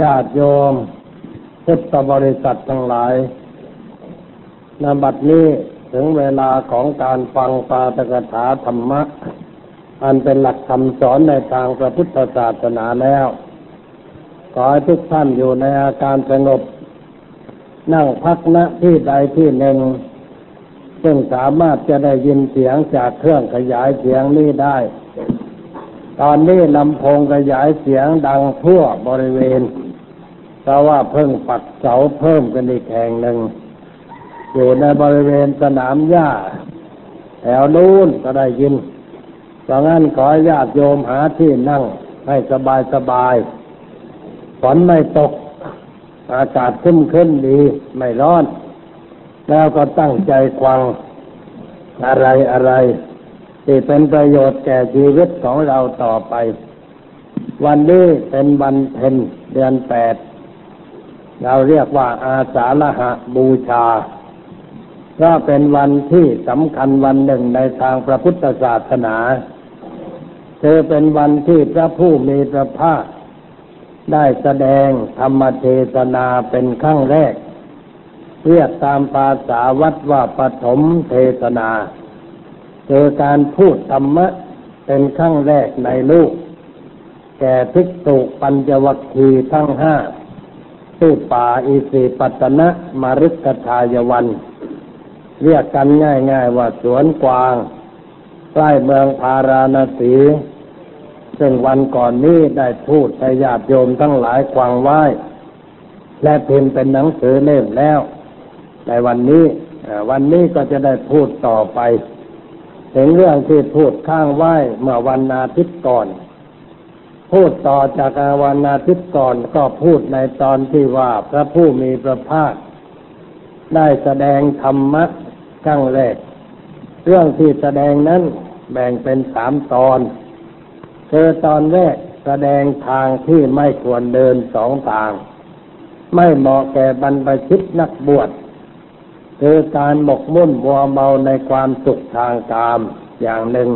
ญาติโยมพุทธบริษัททั้งหลายนบัดนี้ถึงเวลาของการฟังปาตกถาธรรมะ อันเป็นหลักคำสอนในทางพระพุทธศาสนาแล้ว ขอให้ทุกท่านอยู่ในอาการสงบ นั่งพักณที่ใดที่หนึ่ง ซึ่งสามารถจะได้ยินเสียงจากเครื่องขยายเสียงนี้ได้ ตอนนี้ลำโพงขยายเสียงดังทั่วบริเวณเพราะว่าเพิ่งปักเสาเพิ่มกันอีกแห่งหนึ่ง อยู่ในบริเวณสนามหญ้า แถวนู้นก็ได้ยินดังนั้นขอญาติโยมหาที่นั่งให้สบายสบายฝนไม่ตก อากาศขึ้นขึ้นดี ไม่ร้อน แล้วก็ตั้งใจฟังอะไรอะไร ที่เป็นประโยชน์แก่ชีวิตของเราต่อไป วันนี้เป็นวันเพ็ญเดือนแปด เราเรียกว่าอาสาฬหะบูชา ก็เป็นวันที่สำคัญวันหนึ่งในทางพระพุทธศาสนาเธอเป็นวันที่พระผู้มีพระภาคได้แสดงธรรมเทศนาเป็นครั้งแรก เรียกตามภาษาวัดว่าปฐมเทศนา เจอการพูดธรรมะเป็นครั้งแรกในลูกแก่ภิกษุปัญจวัคคีทั้งห้าตู้ป่าอิสิปัตนะมารุกทายวัน เรียกกันง่ายๆว่าสวนกวางใกล้เมืองพาราณสี ซึ่งวันก่อนนี้ได้พูดให้ญาติโยมทั้งหลายกวางไหว้และพิมพ์เป็นหนังสือเล่มแล้ว ในวันนี้ วันนี้ก็จะได้พูดต่อไป ถึงเรื่องที่พูดข้างไหว้เมื่อวันอาทิตย์ก่อน พูดต่อจากวันอาทิตย์ก่อนก็พูดในตอนที่ว่าพระผู้มีพระภาค ได้แสดงธรรมะครั้งแรก เรื่องที่แสดงนั้นแบ่งเป็นสามตอนคือตอนแรกแสดงทางที่ไม่ควรเดินสองทาง ไม่เหมาะแก่บรรพชิตนักบวช คือการหมกมุ่นมัวเมาในความสุขทางกามอย่างหนึ่ง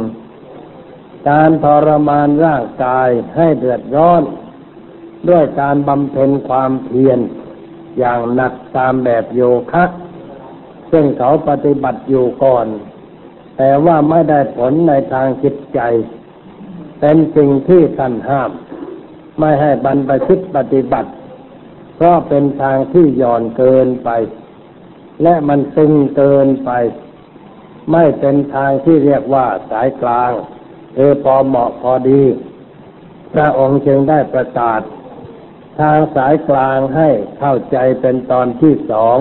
การทรมานร่างกายให้เดือดร้อน ด้วยการบำเพ็ญความเพียรอย่างหนักตามแบบโยคะซึ่งเขาปฏิบัติอยู่ก่อน แต่ว่าไม่ได้ผลในทางจิตใจ เป็นสิ่งที่ท่านห้าม ไม่ให้บรรพชิตปฏิบัติ เพราะเป็นทางที่หย่อนเกินไป และมันตึงเกินไป ไม่เป็นทางที่เรียกว่าสายกลางเออพอเหมาะพอดี พระองค์จึงได้ประกาศ ทางสายกลางให้เข้าใจเป็นตอนที่สอง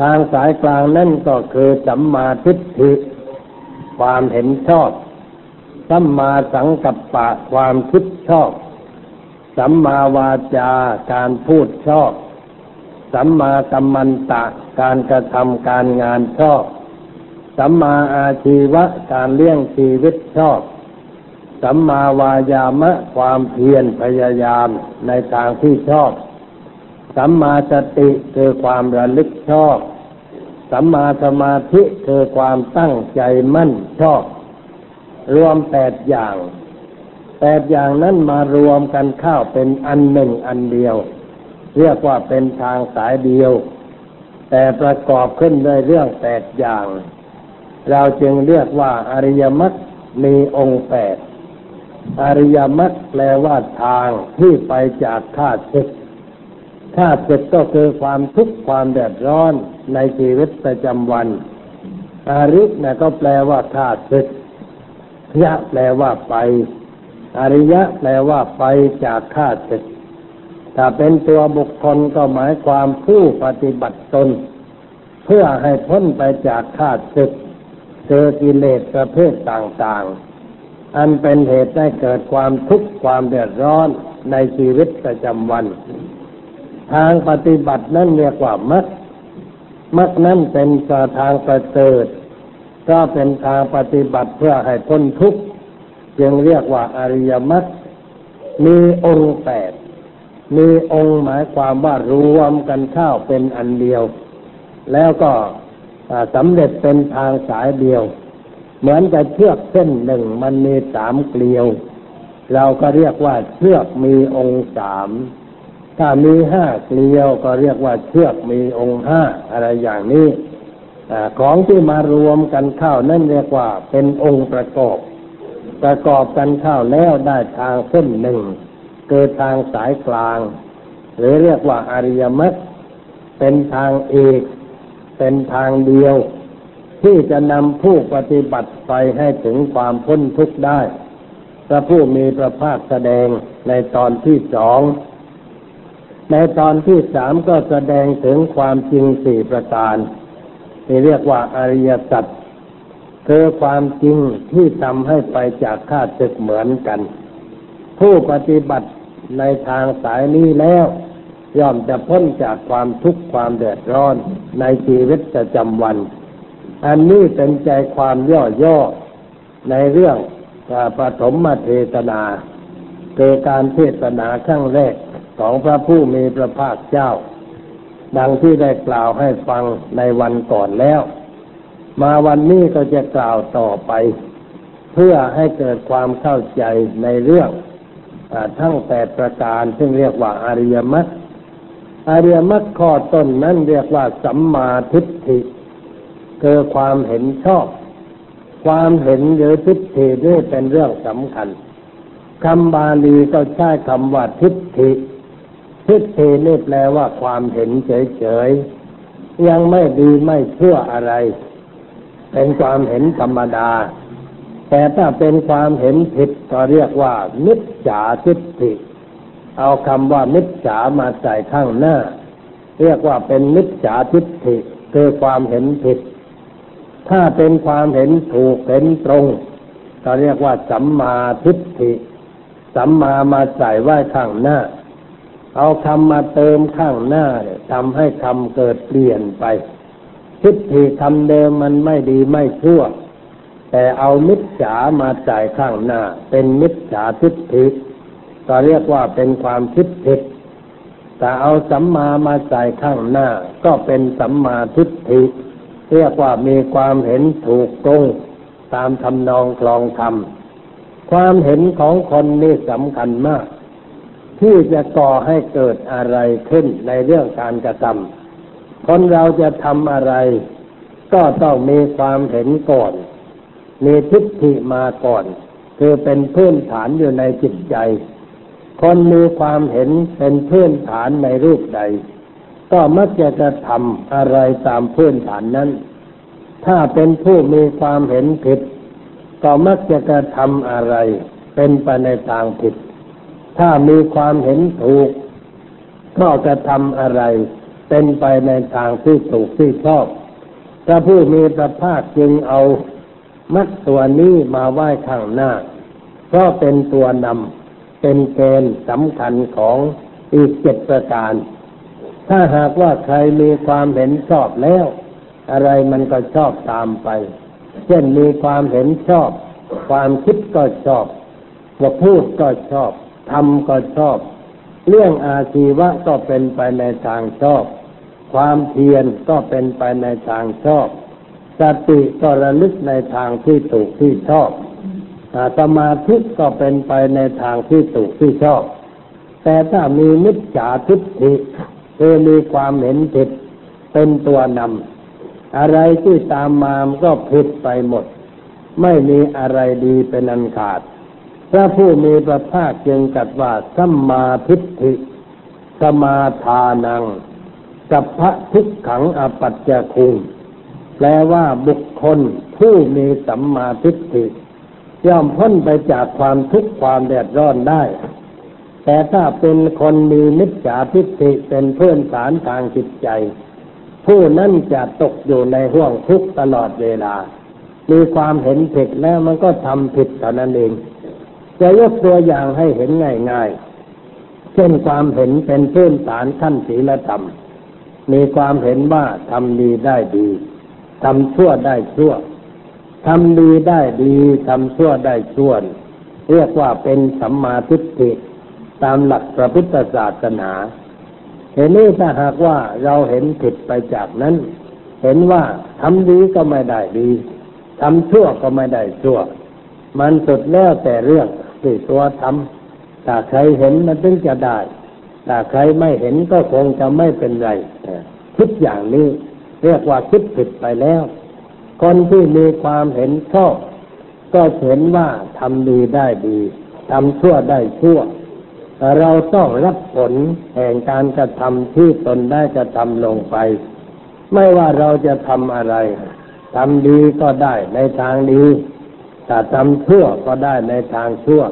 ทางสายกลางนั่นก็คือสัมมาทิฏฐิความเห็นชอบสัมมาสังกัปปะความคิดชอบสัมมาวาจาการพูดชอบสัมมากัมมันตะ การกระทำการงานชอบ สัมมาอาชีวะการเลี้ยงชีวิตชอบ สัมมาวายามะความเพียรพยายามในทางที่ชอบ สัมมาสติคือความระลึกชอบ สัมมาสมาธิคือความตั้งใจมั่นชอบ รวมแปดอย่างแปดอย่างนั้นมารวมกันเข้าเป็นอันหนึ่งอันเดียว เรียกว่าเป็นทางสายเดียว แต่ประกอบขึ้นด้วยเรื่องแปดอย่าง เราจึงเรียกว่าอริยมรรคมีองค์แปดอริยมรรคแปลว่าทางที่ไปจากข้าศึกข้าศึกก็คือความทุกข์ความเดือดร้อนในชีวิตประจำวันอรินะก็แปลว่าข้าศึกยะแปลว่าไป อริยะแปลว่าไปจากข้าศึก ถ้าเป็นตัวบุคคลก็หมายความผู้ปฏิบัติตน เพื่อให้พ้นไปจากขาศึกเจอกิเลสประเภทต่างๆ อันเป็นเหตุให้เกิดความทุกข์ความเดือดร้อนในชีวิตประจำวัน ทางปฏิบัตินั้นเรียกว่ามัดมัดนั้นเป็นทางประเสริฐก็เป็นทางปฏิบัติเพื่อให้พ้นทุกข์จึงเรียกว่าอริยมรรคมีองค์แปด มีองค์หมายความว่ารวมกันเข้าเป็นอันเดียว แล้วก็สำเร็จเป็นทางสายเดียว เหมือนกับเชือกเส้นหนึ่งมันมีสามเกลียว เราก็เรียกว่าเชือกมีองค์สามถ้ามีห้าเกลียวก็เรียกว่าเชือกมีองค์ห้าอะไรอย่างนี้อของที่มารวมกันเข้านั่นเรียกว่าเป็นองค์ประกอบ ประกอบกันเข้าแล้วได้ทางเส้นหนึ่ง เกิดทางสายกลาง หรือเรียกว่าอริยมรรคเป็นทางเอก เป็นทางเดียว ที่จะนำผู้ปฏิบัติไปให้ถึงความพ้นทุกข์ได้พระผู้มีพระภาคแสดงในตอนที่สอง ในตอนที่สามก็แสดงถึงความจริงสี่ประการที่เรียกว่าอริยสัจคือความจริงที่ทำให้ไปจากข้าศึกเหมือนกัน ผู้ปฏิบัติ ในทางสายนี้แล้ว ย่อมจะพ้นจากความทุกข์ความเดือดร้อนในชีวิตประจำวัน อันนี้เป็นใจความย่อๆในเรื่องปฐมเทศนาคือการเทศนาครั้งแรกของพระผู้มีพระภาคเจ้า ดังที่ได้กล่าวให้ฟังในวันก่อนแล้ว มาวันนี้ก็จะกล่าวต่อไป เพื่อให้เกิดความเข้าใจในเรื่อง ทั้งแปดประการซึ่งเรียกว่าอริยมรรคอริยมรรคข้อต้นนั้นเรียกว่าสัมมาทิฏฐิคือความเห็นชอบ ความเห็นหรือทิฏฐินี่เป็นเรื่องสำคัญคำบาลีก็ใช้คำว่าทิฏฐิ ทิฏฐินี่แปลว่าความเห็นเฉยๆยังไม่ดีไม่เชื่ออะไร เป็นความเห็นธรรมดา แต่ถ้าเป็นความเห็นผิดก็เรียกว่า มิจฉาทิฏฐิ เอาคำว่ามิจฉามาใส่ข้างหน้า เรียกว่าเป็นมิจฉาทิฏฐิคือความเห็นผิด ถ้าเป็นความเห็นถูกเห็นตรง ก็เรียกว่าสัมมาทิฏฐิ สัมมามาใส่ไว้ข้างหน้า เอาคำมาเติมข้างหน้าเนี่ยทำให้คำเกิดเปลี่ยนไปทิฏฐิคำเดิมมันไม่ดีไม่ชั่ว แต่เอามิจฉามาใส่ข้างหน้า เป็นมิจฉาทิฏฐิก็เรียกว่าเป็นความคิดผิดแต่เอาสัมมามาใส่ข้างหน้า ก็เป็นสัมมาทิฏฐิเรียกว่ามีความเห็นถูกตรงตามทำนองคลองธรรม ความเห็นของคนนี่สำคัญมาก ที่จะก่อให้เกิดอะไรขึ้นในเรื่องการกระทำคนเราจะทำอะไร ก็ต้องมีความเห็นก่อน มีทิฏฐิมาก่อน คือเป็นพื้นฐานอยู่ในจิตใจ คนมีความเห็นเป็นพื้นฐานในรูปใด ก็มักจะกระทำอะไรตามพื้นฐานนั้น ถ้าเป็นผู้มีความเห็นผิด ก็มักจะกระทำอะไร เป็นไปในทางผิด ถ้ามีความเห็นถูก ก็จะทำอะไร เป็นไปในทางที่ถูกที่ชอบพระผู้มีพระภาคจึงเอา มัดตัวนี้มาไหว้ข้างหน้า เพราะเป็นตัวนำเป็นเกณฑ์สำคัญของอีกเจ็ดประการ ถ้าหากว่าใครมีความเห็นชอบแล้ว อะไรมันก็ชอบตามไป เช่นมีความเห็นชอบ ความคิดก็ชอบว่าพูดก็ชอบทำก็ชอบ เรื่องอาชีวะก็เป็นไปในทางชอบ ความเพียรก็เป็นไปในทางชอบ สติก็ระลึกในทางที่ถูกที่ชอบสมาธิก็เป็นไปในทางที่ถูกที่ชอบ แต่ถ้ามีมิจฉาทิฏฐิคือมีความเห็นผิดเป็นตัวนำอะไรที่ตามมามก็ผิดไปหมด ไม่มีอะไรดีเป็นอันขาดพระผู้มีพระภาคจึงกัดว่าสัมมาทิฏฐิสมาทานังกับพระทุกขังอปัจจคุง แปลว่าบุคคลผู้มีสัมมาทิฏฐิย่อมพ้นไปจากความทุกข์ความเดือดร้อนได้ แต่ถ้าเป็นคนมีมิจฉาทิฏฐิเป็นเพื่อนสารทางจิตใจ ผู้นั้นจะตกอยู่ในห่วงทุกข์ตลอดเวลา มีความเห็นผิดแล้วมันก็ทำผิดเท่านั้นเอง จะยกตัวอย่างให้เห็นง่ายๆ เช่นความเห็นเป็นพื้นฐานขั้นศีลธรรม มีความเห็นว่าทำดีได้ดี ทำชั่วได้ชั่วทำดีได้ดีทำชั่วได้ชั่วเรียกว่าเป็นสัมมาทิฏฐิตามหลักพระพุทธศาสนาเห็นนี้ถ้าหากว่าเราเห็นผิดไปจากนั้น เห็นว่าทำดีก็ไม่ได้ดีทำชั่วก็ไม่ได้ชั่ว มันสุดแล้วแต่เรื่องที่ตัวทำถ้าใครเห็นมันถึงจะได้ถ้าใครไม่เห็นก็คงจะไม่เป็นไรคิดอย่างนี้ เรียกว่าคิดผิดไปแล้ว คนที่มีความเห็นชอบก็เห็นว่าทำดีได้ดีทำชั่วได้ชั่ว เราต้องรับผลแห่งการกระทำที่ตนได้กระทำลงไป ไม่ว่าเราจะทำอะไรทำดีก็ได้ในทางดีถ้าทำชั่วก็ได้ในทางชั่ว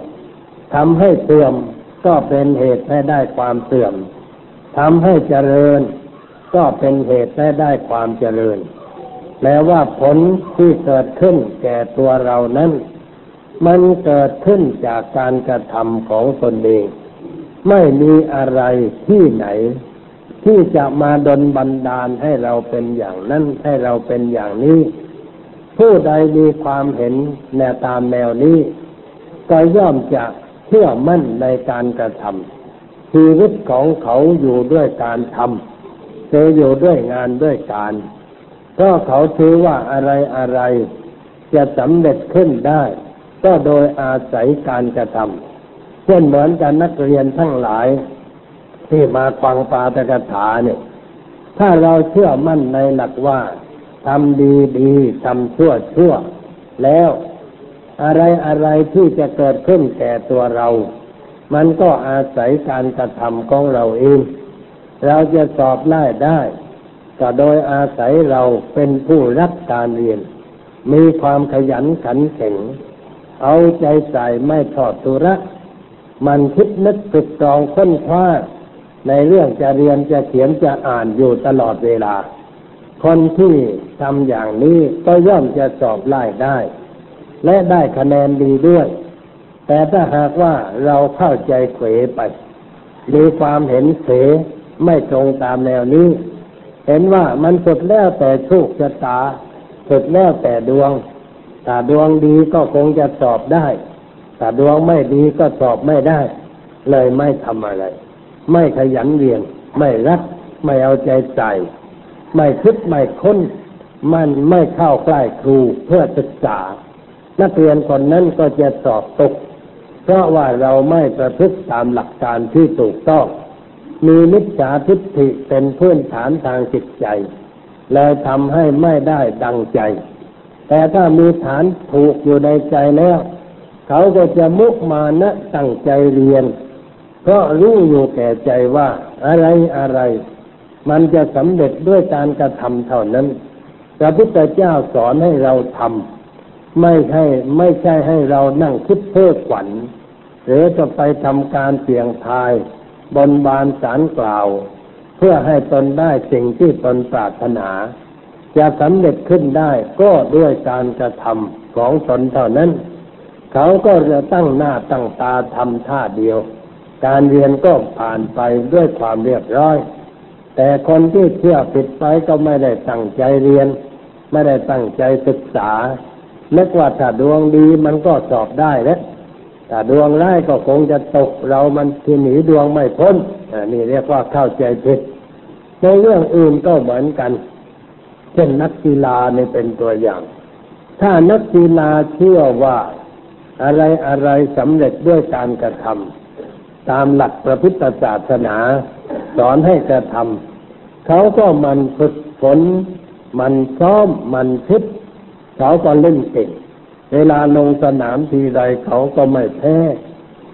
ทำให้เสื่อมก็เป็นเหตุให้ได้ความเสื่อมทำให้เจริญ ก็เป็นเหตุให้ได้ความเจริญ แปลว่าผลที่เกิดขึ้นแก่ตัวเรานั้น มันเกิดขึ้นจากการกระทำของตนเอง ไม่มีอะไรที่ไหน ที่จะมาดนบันดาลให้เราเป็นอย่างนั้นให้เราเป็นอย่างนี้ ผู้ใดมีความเห็นแนวตามแนวนี้ ก็ย่อมจะเชื่อมั่นในการกระทำชีวิตของเขาอยู่ด้วยการทำ จะอยู่ด้วยงานด้วยการเพราะเขาถือว่าอะไรอะไรจะสำเร็จขึ้นได้ ก็โดยอาศัยการกระทำเช่นเหมือนกันนักเรียนทั้งหลาย ที่มาฟังปาตกถาเนี่ย ถ้าเราเชื่อมั่นในหลักว่าทำดีดีทำชั่วชั่ว แล้วอะไรอะไรที่จะเกิดขึ้นแก่ตัวเรา มันก็อาศัยการกระทำของเราเอง เราจะสอบได้ได้ ก็โดยอาศัยเราเป็นผู้รับการเรียน มีความขยันขันแข็ง เอาใจใส่ไม่ทอดทุระมันคิดนึกตึกตรองค้นคว้าในเรื่องจะเรียนจะเขียนจะอ่านอยู่ตลอดเวลา คนที่ทำอย่างนี้ก็ย่อมจะสอบไล่ได้ และได้คะแนนดีด้วย แต่ถ้าหากว่าเราเข้าใจเขวไป มีความเห็นเส ไม่ตรงตามแนวนี้ เห็นว่ามันสุดแล้วแต่โชคชะตา สุดแล้วแต่ดวงถ้าดวงดีก็คงจะสอบได้ถ้าดวงไม่ดีก็สอบไม่ได้ เลยไม่ทำอะไร ไม่ขยันเรียน ไม่รัก ไม่เอาใจใส่ ไม่คิดไม่ค้น มันไม่เข้าใกล้ครูเพื่อศึกษา นักเรียนคนนั้นก็จะสอบตก เพราะว่าเราไม่ประพฤติตามหลักการที่ถูกต้อง มีมิจฉาทิฏฐิเป็นพื้นฐานทางจิตใจ เลยทำให้ไม่ได้ดังใจ แต่ถ้ามีฐานถูกอยู่ในใจแล้ว เขาก็จะมุกมานะตั้งใจเรียน เพราะรู้อยู่แก่ใจว่าอะไรอะไร มันจะสำเร็จด้วยการกระทำเท่านั้น พระพุทธเจ้าสอนให้เราทำไม่ใช่ไม่ใช่ให้เรานั่งคิดเพ้อขวัญหรือจะไปทำการเสี่ยงทาย บนบานสารกล่าว เพื่อให้ตนได้สิ่งที่ตนปรารถนา จะสำเร็จขึ้นได้ก็ด้วยการกระทำของตนเท่านั้น เขาก็จะตั้งหน้าตั้งตาทำท่าเดียว การเรียนก็ผ่านไปด้วยความเรียบร้อย แต่คนที่เชื่อผิดไปก็ไม่ได้ตั้งใจเรียน ไม่ได้ตั้งใจศึกษาเนึกว่าถ้าดวงดีมันก็สอบได้แล้ว ถ้าดวงร้ายก็คงจะตกเรามันที่หนีดวงไม่พ้นนี่เรียกว่าเข้าใจผิดในเรื่องอื่นก็เหมือนกัน เช่นนักกีฬาเนี่เป็นตัวอย่าง ถ้านักกีฬาเชื่อว่าอะไรอะไรสำเร็จด้วยการกระทำตามหลักพระพุทธศาสนา สอนให้กระทำเขาก็มันฝึกฝน มันซ้อมมันคิดเขาก็เล่นเก่ง เวลาลงสนามทีใดเขาก็ไม่แพ้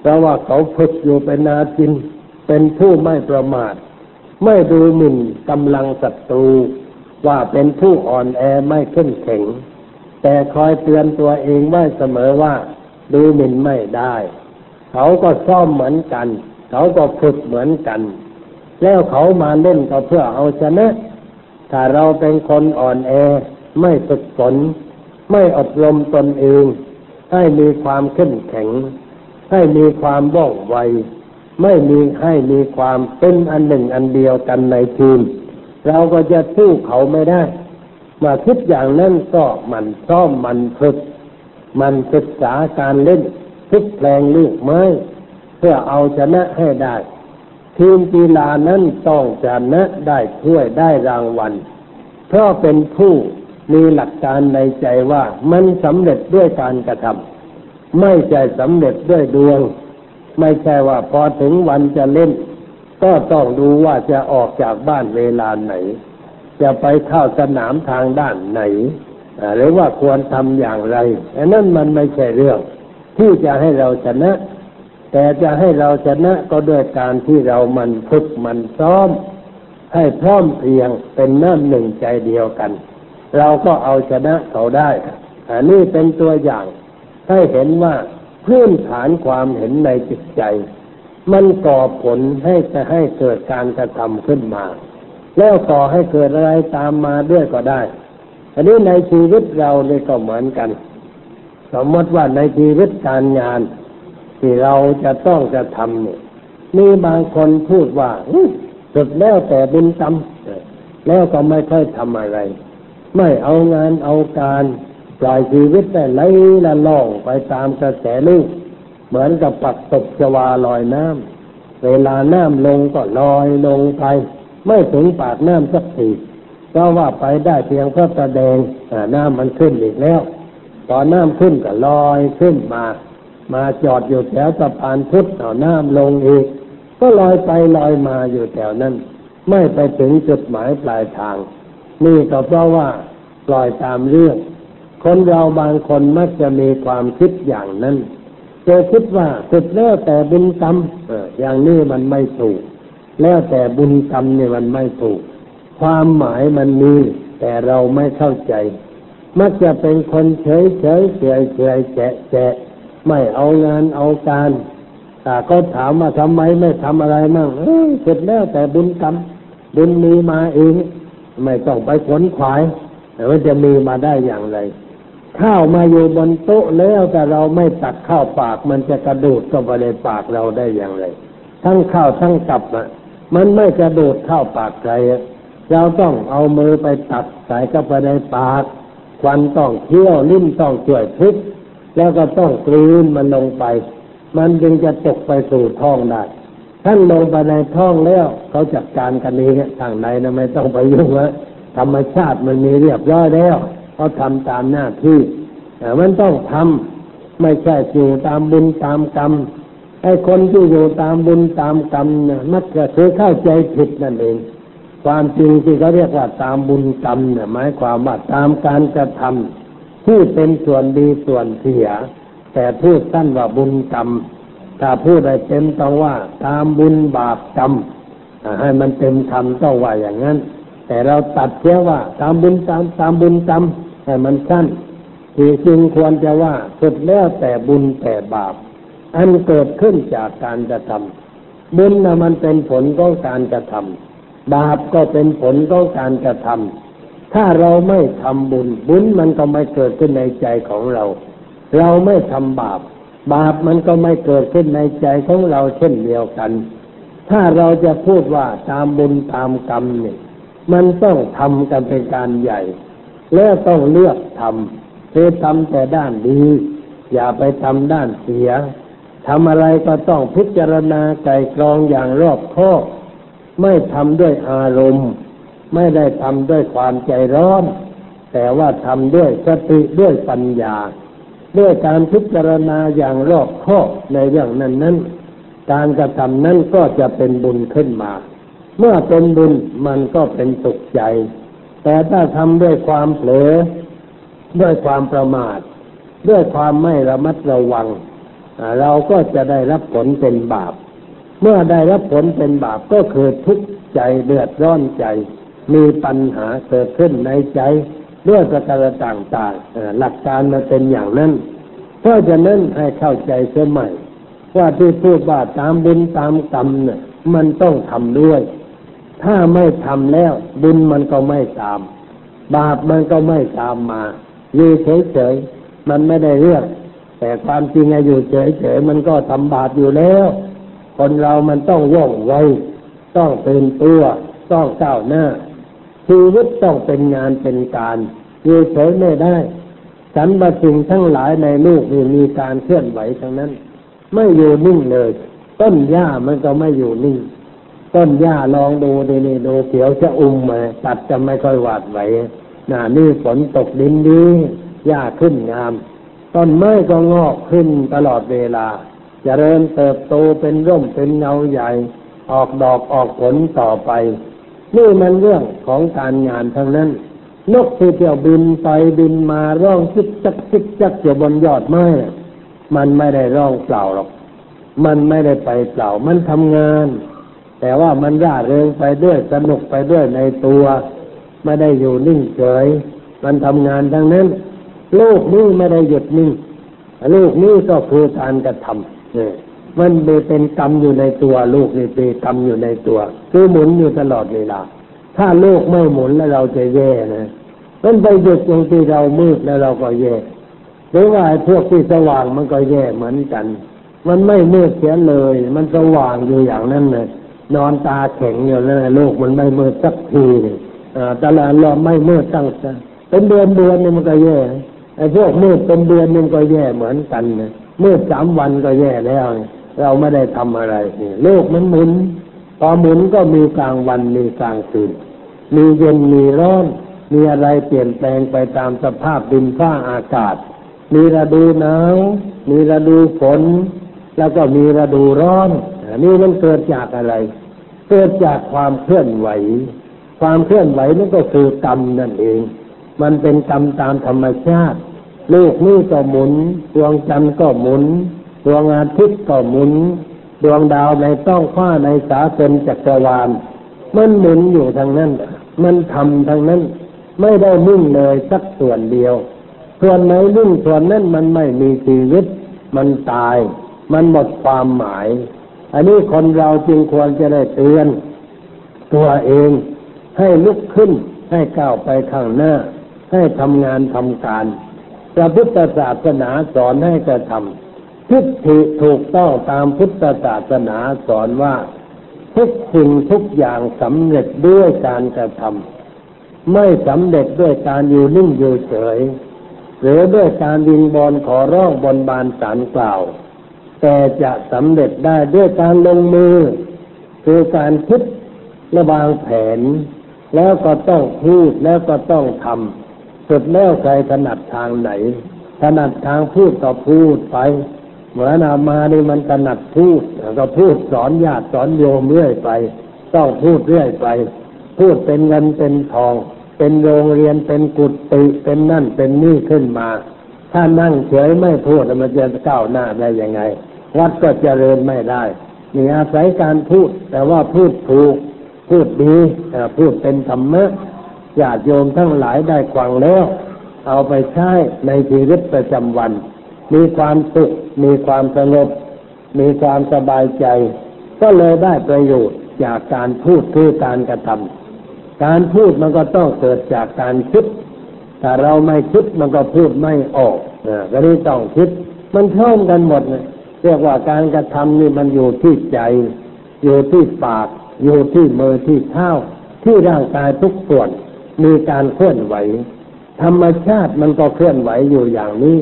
เพราะว่าเขาฝึกอยู่เป็นนาจิน เป็นผู้ไม่ประมาท ไม่ดูหมิ่นกำลังศัตรู ว่าเป็นผู้อ่อนแอไม่เข้มแข็ง แต่คอยเตือนตัวเองไว้เสมอว่า ดูหมิ่นไม่ได้ เขาก็ซ่อมเหมือนกัน เขาก็ฝึกเหมือนกัน แล้วเขามาเล่นก็เพื่อเอาชนะ ถ้าเราเป็นคนอ่อนแอไม่ฝึกฝน ไม่อบรมตนเอง ให้มีความเข้มแข็ง ให้มีความว่องไว ไม่มีให้มีความเป็นอันหนึ่งอันเดียวกันในทีม เราก็จะสู้เขาไม่ได้ มาคิดอย่างนั้นก็มันซ้อมมันฝึก มันศึกษาการเล่นทุกแปลงลูกไม้เพื่อเอาชนะให้ได้ ทีมกีฬานั้นต้องชนะได้ถ้วยได้รางวัลเพราะเป็นผู้ มีหลักการในใจว่ามันสำเร็จด้วยการกระทำไม่ใช่สำเร็จด้วยดวง ไม่ใช่ว่าพอถึงวันจะเล่น ก็ต้องดูว่าจะออกจากบ้านเวลาไหน จะไปเข้าสนามทางด้านไหนหรือว่าควรทำอย่างไรอันนั้นมันไม่ใช่เรื่อง ที่จะให้เราชนะ แต่จะให้เราชนะก็ด้วยการที่เรามันฝึกมันซ้อม ให้พร้อมเพรียงเป็นน้ำหนึ่งใจเดียวกัน เราก็เอาชนะเขาได้อันนี้เป็นตัวอย่างให้เห็นว่าพื้นฐานความเห็นในจิตใจ มันก่อผลให้จะให้เกิดการกระทำขึ้นมา แล้วก่อให้เกิดอะไรตามมาด้วยก็ได้ อันนี้ในชีวิตเราเนี่ยก็เหมือนกัน สมมติว่าในชีวิตการงานที่เราจะต้องจะทำเนี่ยมีบางคนพูดว่าสุดแล้วแต่บุญกรรมแล้วก็ไม่ค่อยทำอะไร ไม่เอางานเอาการปล่อยชีวิตแต่ไหลละล่องไปตามกระแสลูกเหมือนกับปักตกจวาลอยน้ำเวลาน้ำลงก็ลอยลงไป ไม่ถึงปากน้ำสักทีเพราะว่าไปได้เพียงพระประแดงน้ำมันขึ้นอีกแล้ว ตอนน้ำขึ้นก็ลอยขึ้นมา มาจอดอยู่แถวสะพานพุทธเอาน้ำลงอีก ก็ลอยไปลอยมาอยู่แถวนั้น ไม่ไปถึงจุดหมายปลายทาง นี่ก็เพราะว่าปล่อยตามเรื่อง คนเราบางคนมักจะมีความคิดอย่างนั้นจะคิดว่าสุดแล้วแต่บุญกรรมอย่างนี้มันไม่ถูก แล้วแต่บุญกรรมเนี่ยมันไม่ถูก ความหมายมันมีแต่เราไม่เข้าใจ มักจะเป็นคนเฉยเฉยเฉยเฉยแฉะแฉะไม่เอางานเอาการแต่ก็ถามว่าทำไมไม่ทำอะไรมั่งเสร็จแล้วแต่บุญกรรมบุญมีมาเอง ไม่ต้องไปขนขวายแต่ว่าจะมีมาได้อย่างไร ข้าวมาอยู่บนโต๊ะแล้วแต่เราไม่ตักข้าวปากมันจะกระโดดเข้าไปในปากเราได้อย่างไร ทั้งข้าวทั้งกับอะ มันไม่กระโดดเข้าปากใครอะเราต้องเอามือไปตัดใส่เข้าไปในปากควันต้องเคี้ยวลิ้นต้องช่วยพลิกแล้วก็ต้องกลืนมันลงไป มันจึงจะตกไปสู่ท้องได้ ท่านลงไปในท้องแล้วเขาจัดการกันเองทางในนะไม่ต้องไปยุ่งอะธรรมชาติมันมีเรียบร้อยแล้วเขาทำตามหน้าที่มันต้องทำไม่ใช่อยู่ตามบุญตามกรรมไอ้คนที่อยู่ตามบุญตามกรรมนี่ยมักจะคือเข้าใจผิดนั่นเอง ความจริงที่เขาเรียกว่าตามบุญกรรมเนี่ยหมายความว่าตามการกระทำที่เป็นส่วนดีส่วนเสีย แต่พูดสั้นว่าบุญกรรม ถ้าพูดให้เต็มต้องว่าตามบุญบาปกรรมให้มันเต็มคำต้องว่าอย่างนั้น แต่เราตัดเสียว่า ตามบุญตามตามบุญกรรมให้มันสั้นที่จริงควรจะว่าสุดแล้วแต่บุญแต่บาป อันเกิดขึ้นจากการกระทำบุญนะมันเป็นผลของการกระทำบาปก็เป็นผลของการกระทำถ้าเราไม่ทำบุญ บุญมันก็ไม่เกิดขึ้นในใจของเรา เราไม่ทำบาป บาปมันก็ไม่เกิดขึ้นในใจของเราเช่นเดียวกัน ถ้าเราจะพูดว่าตามบุญตามกรรมเนี่ยมันต้องทำกันเป็นการใหญ่ แล้วต้องเลือกทำคือทำแต่ด้านดี อย่าไปทำด้านเสียทำอะไรก็ต้องพิจารณาไกรกรองอย่างรอบคอบไม่ทำด้วยอารมณ์ ไม่ได้ทำด้วยความใจร้อน แต่ว่าทำด้วยสติด้วยปัญญา ด้วยการพิจารณาอย่างรอบคอบในเรื่องนั้นนั้นการกระทำนั้นก็จะเป็นบุญขึ้นมา เมื่อเป็นบุญมันก็เป็นสุขใจ แต่ถ้าทำด้วยความเผลอ ด้วยความประมาท ด้วยความไม่ระมัดระวัง เราก็จะได้รับผลเป็นบาป เมื่อได้รับผลเป็นบาปก็คือทุกข์ใจเดือดร้อนใจ มีปัญหาเกิดขึ้นในใจ ด้วยประการต่างๆหลักการมันเป็นอย่างนั้น เพราะฉะนั้นให้เข้าใจเสียใหม่ ว่าที่พูดว่าตามบุญตามกรรมเนี่ยมันต้องทำด้วย ถ้าไม่ทำแล้ว บุญมันก็ไม่ตาม บาปมันก็ไม่ตามมา อยู่เฉยๆมันไม่ได้เรื่อง แต่ความจริงอยู่เฉยๆมันก็ทำบาปอยู่แล้ว คนเรามันต้องว่องไวต้องตื่นตัว ต้องก้าวหน้า ชีวิตต้องเป็นงานเป็นการอยู่เฉยไม่ได้สรรพสิ่งทั้งหลายในโลกนี่มีการเคลื่อนไหวทั้งนั้น ไม่อยู่นิ่งเลย ต้นหญ้ามันก็ไม่อยู่นิ่ง ต้นหญ้าลองดูดีนี่ดูเขียวจะอุ้มมาตัดจะไม่ค่อยหวาดไหวน่ะนี่ฝนตกดินดีหญ้าขึ้นงาม ต้นไม้ก็งอกขึ้นตลอดเวลาจเจริญเติบโตเป็นร่มเป็นเงาใหญ่ ออกดอกออกผลต่อไป นี่มันเรื่องของการงานทั้งนั้น นกที่เที่ยวบินไปบินมาร้องชิกจักชิกจักอยู่บนยอดไม้มันไม่ได้ร้องเปล่าหรอก มันไม่ได้ไปเปล่า มันทำงาน แต่ว่ามันร่าเริงไปด้วยสนุกไปด้วยในตัว ไม่ได้อยู่นิ่งเฉย มันทำงานทั้งนั้น โลกนี้ไม่ได้หยุดนิ่ง โลกนี้ก็คือการกระทำเนี่ย มันเป็นกรรมอยู่ในตัว ลูกนี่เป็นกรรมอยู่ในตัว คือหมุนอยู่ตลอดเวลา ถ้าโลกไม่หมุนแล้วเราจะแย่นะมันไปหยุดตรงที่เรามืดแล้วเราก็แย่หรือว่าพวกที่สว่างมันก็แย่เหมือนกัน มันไม่มืดเสียเลย มันสว่างอยู่อย่างนั้นเลยนอนตาแข็งอยู่แล้วโลกมันไม่มืดสักทีตลาดเราไม่มืดตั้งแต่เป็นเดือนเดือนนี่มันก็แย่ไอ้พวกมืดเป็นเดือนนี่มันก็แย่เหมือนกันนะมืดสามวันก็แย่แล้ว เราไม่ได้ทำอะไรนี่โลกมันหมุนพอหมุนก็มีกลางวันมีกลางคืน มีเย็นมีร้อน มีอะไรเปลี่ยนแปลงไปตามสภาพดินฟ้าอากาศ มีฤดูหนาวมีฤดูฝน แล้วก็มีฤดูร้อนนี่มันเกิดจากอะไร เกิดจากความเคลื่อนไหว ความเคลื่อนไหวนั่นก็คือกรรมนั่นเอง มันเป็นกรรมตามธรรมชาติ โลกนี้ก็หมุนดวงจันทร์ก็หมุน ดวงอาทิตย์ก็หมุน ดวงดาวในต้องฟ้าในสาสนจักรวาล มันหมุนอยู่ทางนั้น มันทำทางนั้น ไม่ได้นิ่งเลยสักส่วนเดียว ส่วนไหนนิ่งส่วนนั้นมันไม่มีชีวิต มันตาย มันหมดความหมาย อันนี้คนเราจึงควรจะได้เตือน ตัวเองให้ลุกขึ้นให้ก้าวไปข้างหน้า ให้ทำงานทำการพระพุทธศาสนาสอนให้กระทำ ทิฏฐิถูกต้องตามพุทธศาสนาสอนว่าทุกสิ่งทุกอย่างสำเร็จด้วยการกระทำไม่สำเร็จด้วยการอยู่นิ่งอยู่เฉย หรือด้วยการวิงบอลขอร้องบนบานสารกล่าว แต่จะสำเร็จได้ด้วยการลงมือ คือการคิดและวางแผน แล้วก็ต้องพูดแล้วก็ต้องทำสุดแล้วใครถนัดทางไหนถนัดทางพูดก็พูดไป เหมือนอามานี่มันถนัดพูดก็พูดสอนญาติสอนโยมเรื่อยไป ต้องพูดเรื่อยไป พูดเป็นเงินเป็นทอง เป็นโรงเรียนเป็นกุฏิเป็นนั่นเป็นนี่ขึ้นมา ถ้านั่งเฉยไม่พูดมันจะก้าวหน้าได้ยังไง วัดก็เจริญไม่ได้นี่อาศัยการพูด แต่ว่าพูดถูก พูดดีพูดเป็นธรรมะญาติโยมทั้งหลายได้ควังแล้ว เอาไปใช้ในชีวิตประจำวัน มีความสุข มีความสงบ มีความสบายใจ ก็เลยได้ประโยชน์จากการพูดคือการกระทำการพูดมันก็ต้องเกิดจากการคิดถ้าเราไม่คิดมันก็พูดไม่ออกนะก็นี่ต้องคิด มันพร้อมกันหมดเลยเรียกว่าการกระทำนี่มันอยู่ที่ใจ อยู่ที่ปาก อยู่ที่มือที่เท้าที่ร่างกายทุกส่วน มีการเคลื่อนไหว ธรรมชาติมันก็เคลื่อนไหวอยู่อย่างนี้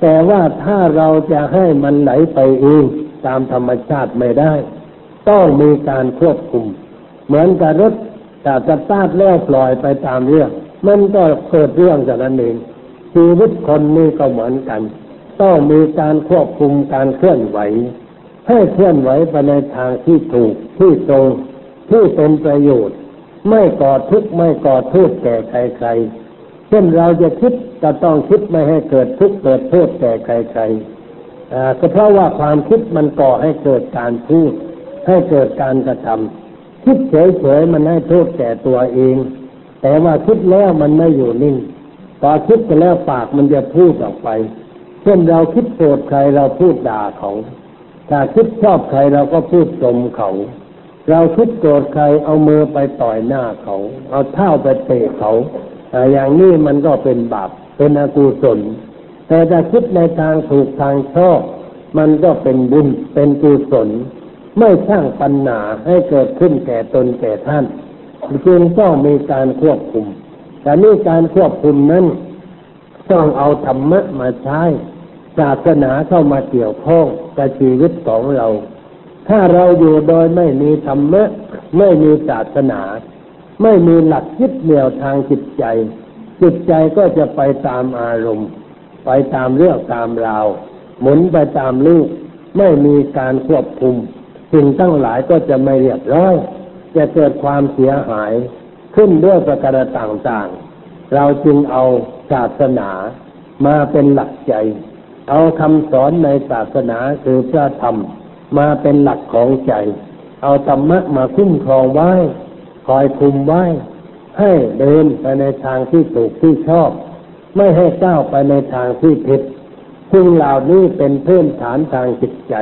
แต่ว่าถ้าเราจะให้มันไหลไปเองตามธรรมชาติไม่ได้ ต้องมีการควบคุม เหมือนกับรถแต่จะตาดแล้วปล่อยไปตามเรื่อง มันก็เกิดเรื่องจากนั้นเองชีวิตคนนี้ก็เหมือนกัน ต้องมีการควบคุมการเคลื่อนไหว ให้เคลื่อนไหวไปในทางที่ถูกที่ตรงที่เป็นประโยชน์ ไม่ก่อทุกข์ไม่ก่อโทษแก่ใครๆ เช่นเราจะคิดก็ต้องคิดไม่ให้เกิดทุกข์เกิดโทษแก่ใครๆก็เพราะว่าความคิดมันก่อให้เกิดการพูด ให้เกิดการกระทำคิดเฉยๆมันให้โทษแก่ตัวเอง แต่ว่าคิดแล้วมันไม่อยู่นิ่งพอคิดไปแล้วปากมันจะพูดออกไป เช่นเราคิดโกรธใครเราพูดด่าเขาถ้าคิดชอบใครเราก็พูดชมเขา เราคิดโกรธใครเอามือไปต่อยหน้าเขา เอาเท้าไปเตะเขา อย่างนี้มันก็เป็นบาปเป็นอกุศลแต่ถ้าคิดในทางถูกทางชอบ มันก็เป็นบุญเป็นกุศลไม่สร้างปัญหาให้เกิดขึ้นแก่ตนแก่ท่านจึงต้องมีการควบคุม แต่นี่การควบคุมนั้นต้องเอาธรรมะมาใช้ศาสนาเข้ามาเกี่ยวข้องกับชีวิตของเรา ถ้าเราอยู่โดยไม่มีธรรมะ ไม่มีศาสนา ไม่มีหลักยึดเหนี่ยวทางจิตใจ จิตใจก็จะไปตามอารมณ์ ไปตามเรื่องตามราว หมุนไปตามลูก ไม่มีการควบคุม สิ่งทั้งหลายก็จะไม่เรียบร้อย จะเกิดความเสียหายขึ้นด้วยประการต่างๆ เราจึงเอาศาสนามาเป็นหลักใจ เอาคำสอนในศาสนาคือพระธรรม มาเป็นหลักของใจ เอาธรรมะมาคุ้มครองไว้ คอยคุมไว้ ให้เดินไปในทางที่ถูกที่ชอบ ไม่ให้ก้าวไปในทางที่ผิดซึ่งเหล่านี้เป็นพื้นฐานทางจิตใจ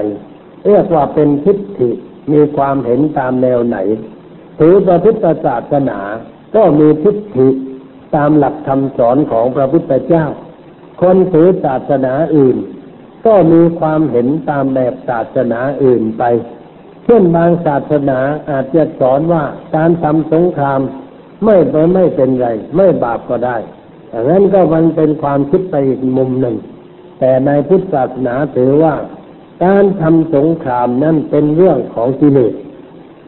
เรียกว่าเป็นทิฏฐิมีความเห็นตามแนวไหน ถือพระพุทธศาสนา ก็มีทิฏฐิตามหลักคำสอนของพระพุทธเจ้า คนถือศาสนาอื่น ก็มีความเห็นตามแบบศาสนาอื่นไป เช่นบางศาสนาอาจจะสอนว่าการทำสงครามไม่ไม่เป็นไร ไม่บาปก็ได้ดังนั้นก็มันเป็นความคิดไปอีกมุมหนึ่ง แต่ในพุทธศาสนาถือว่า การทำสงครามนั่นเป็นเรื่องของกิเลส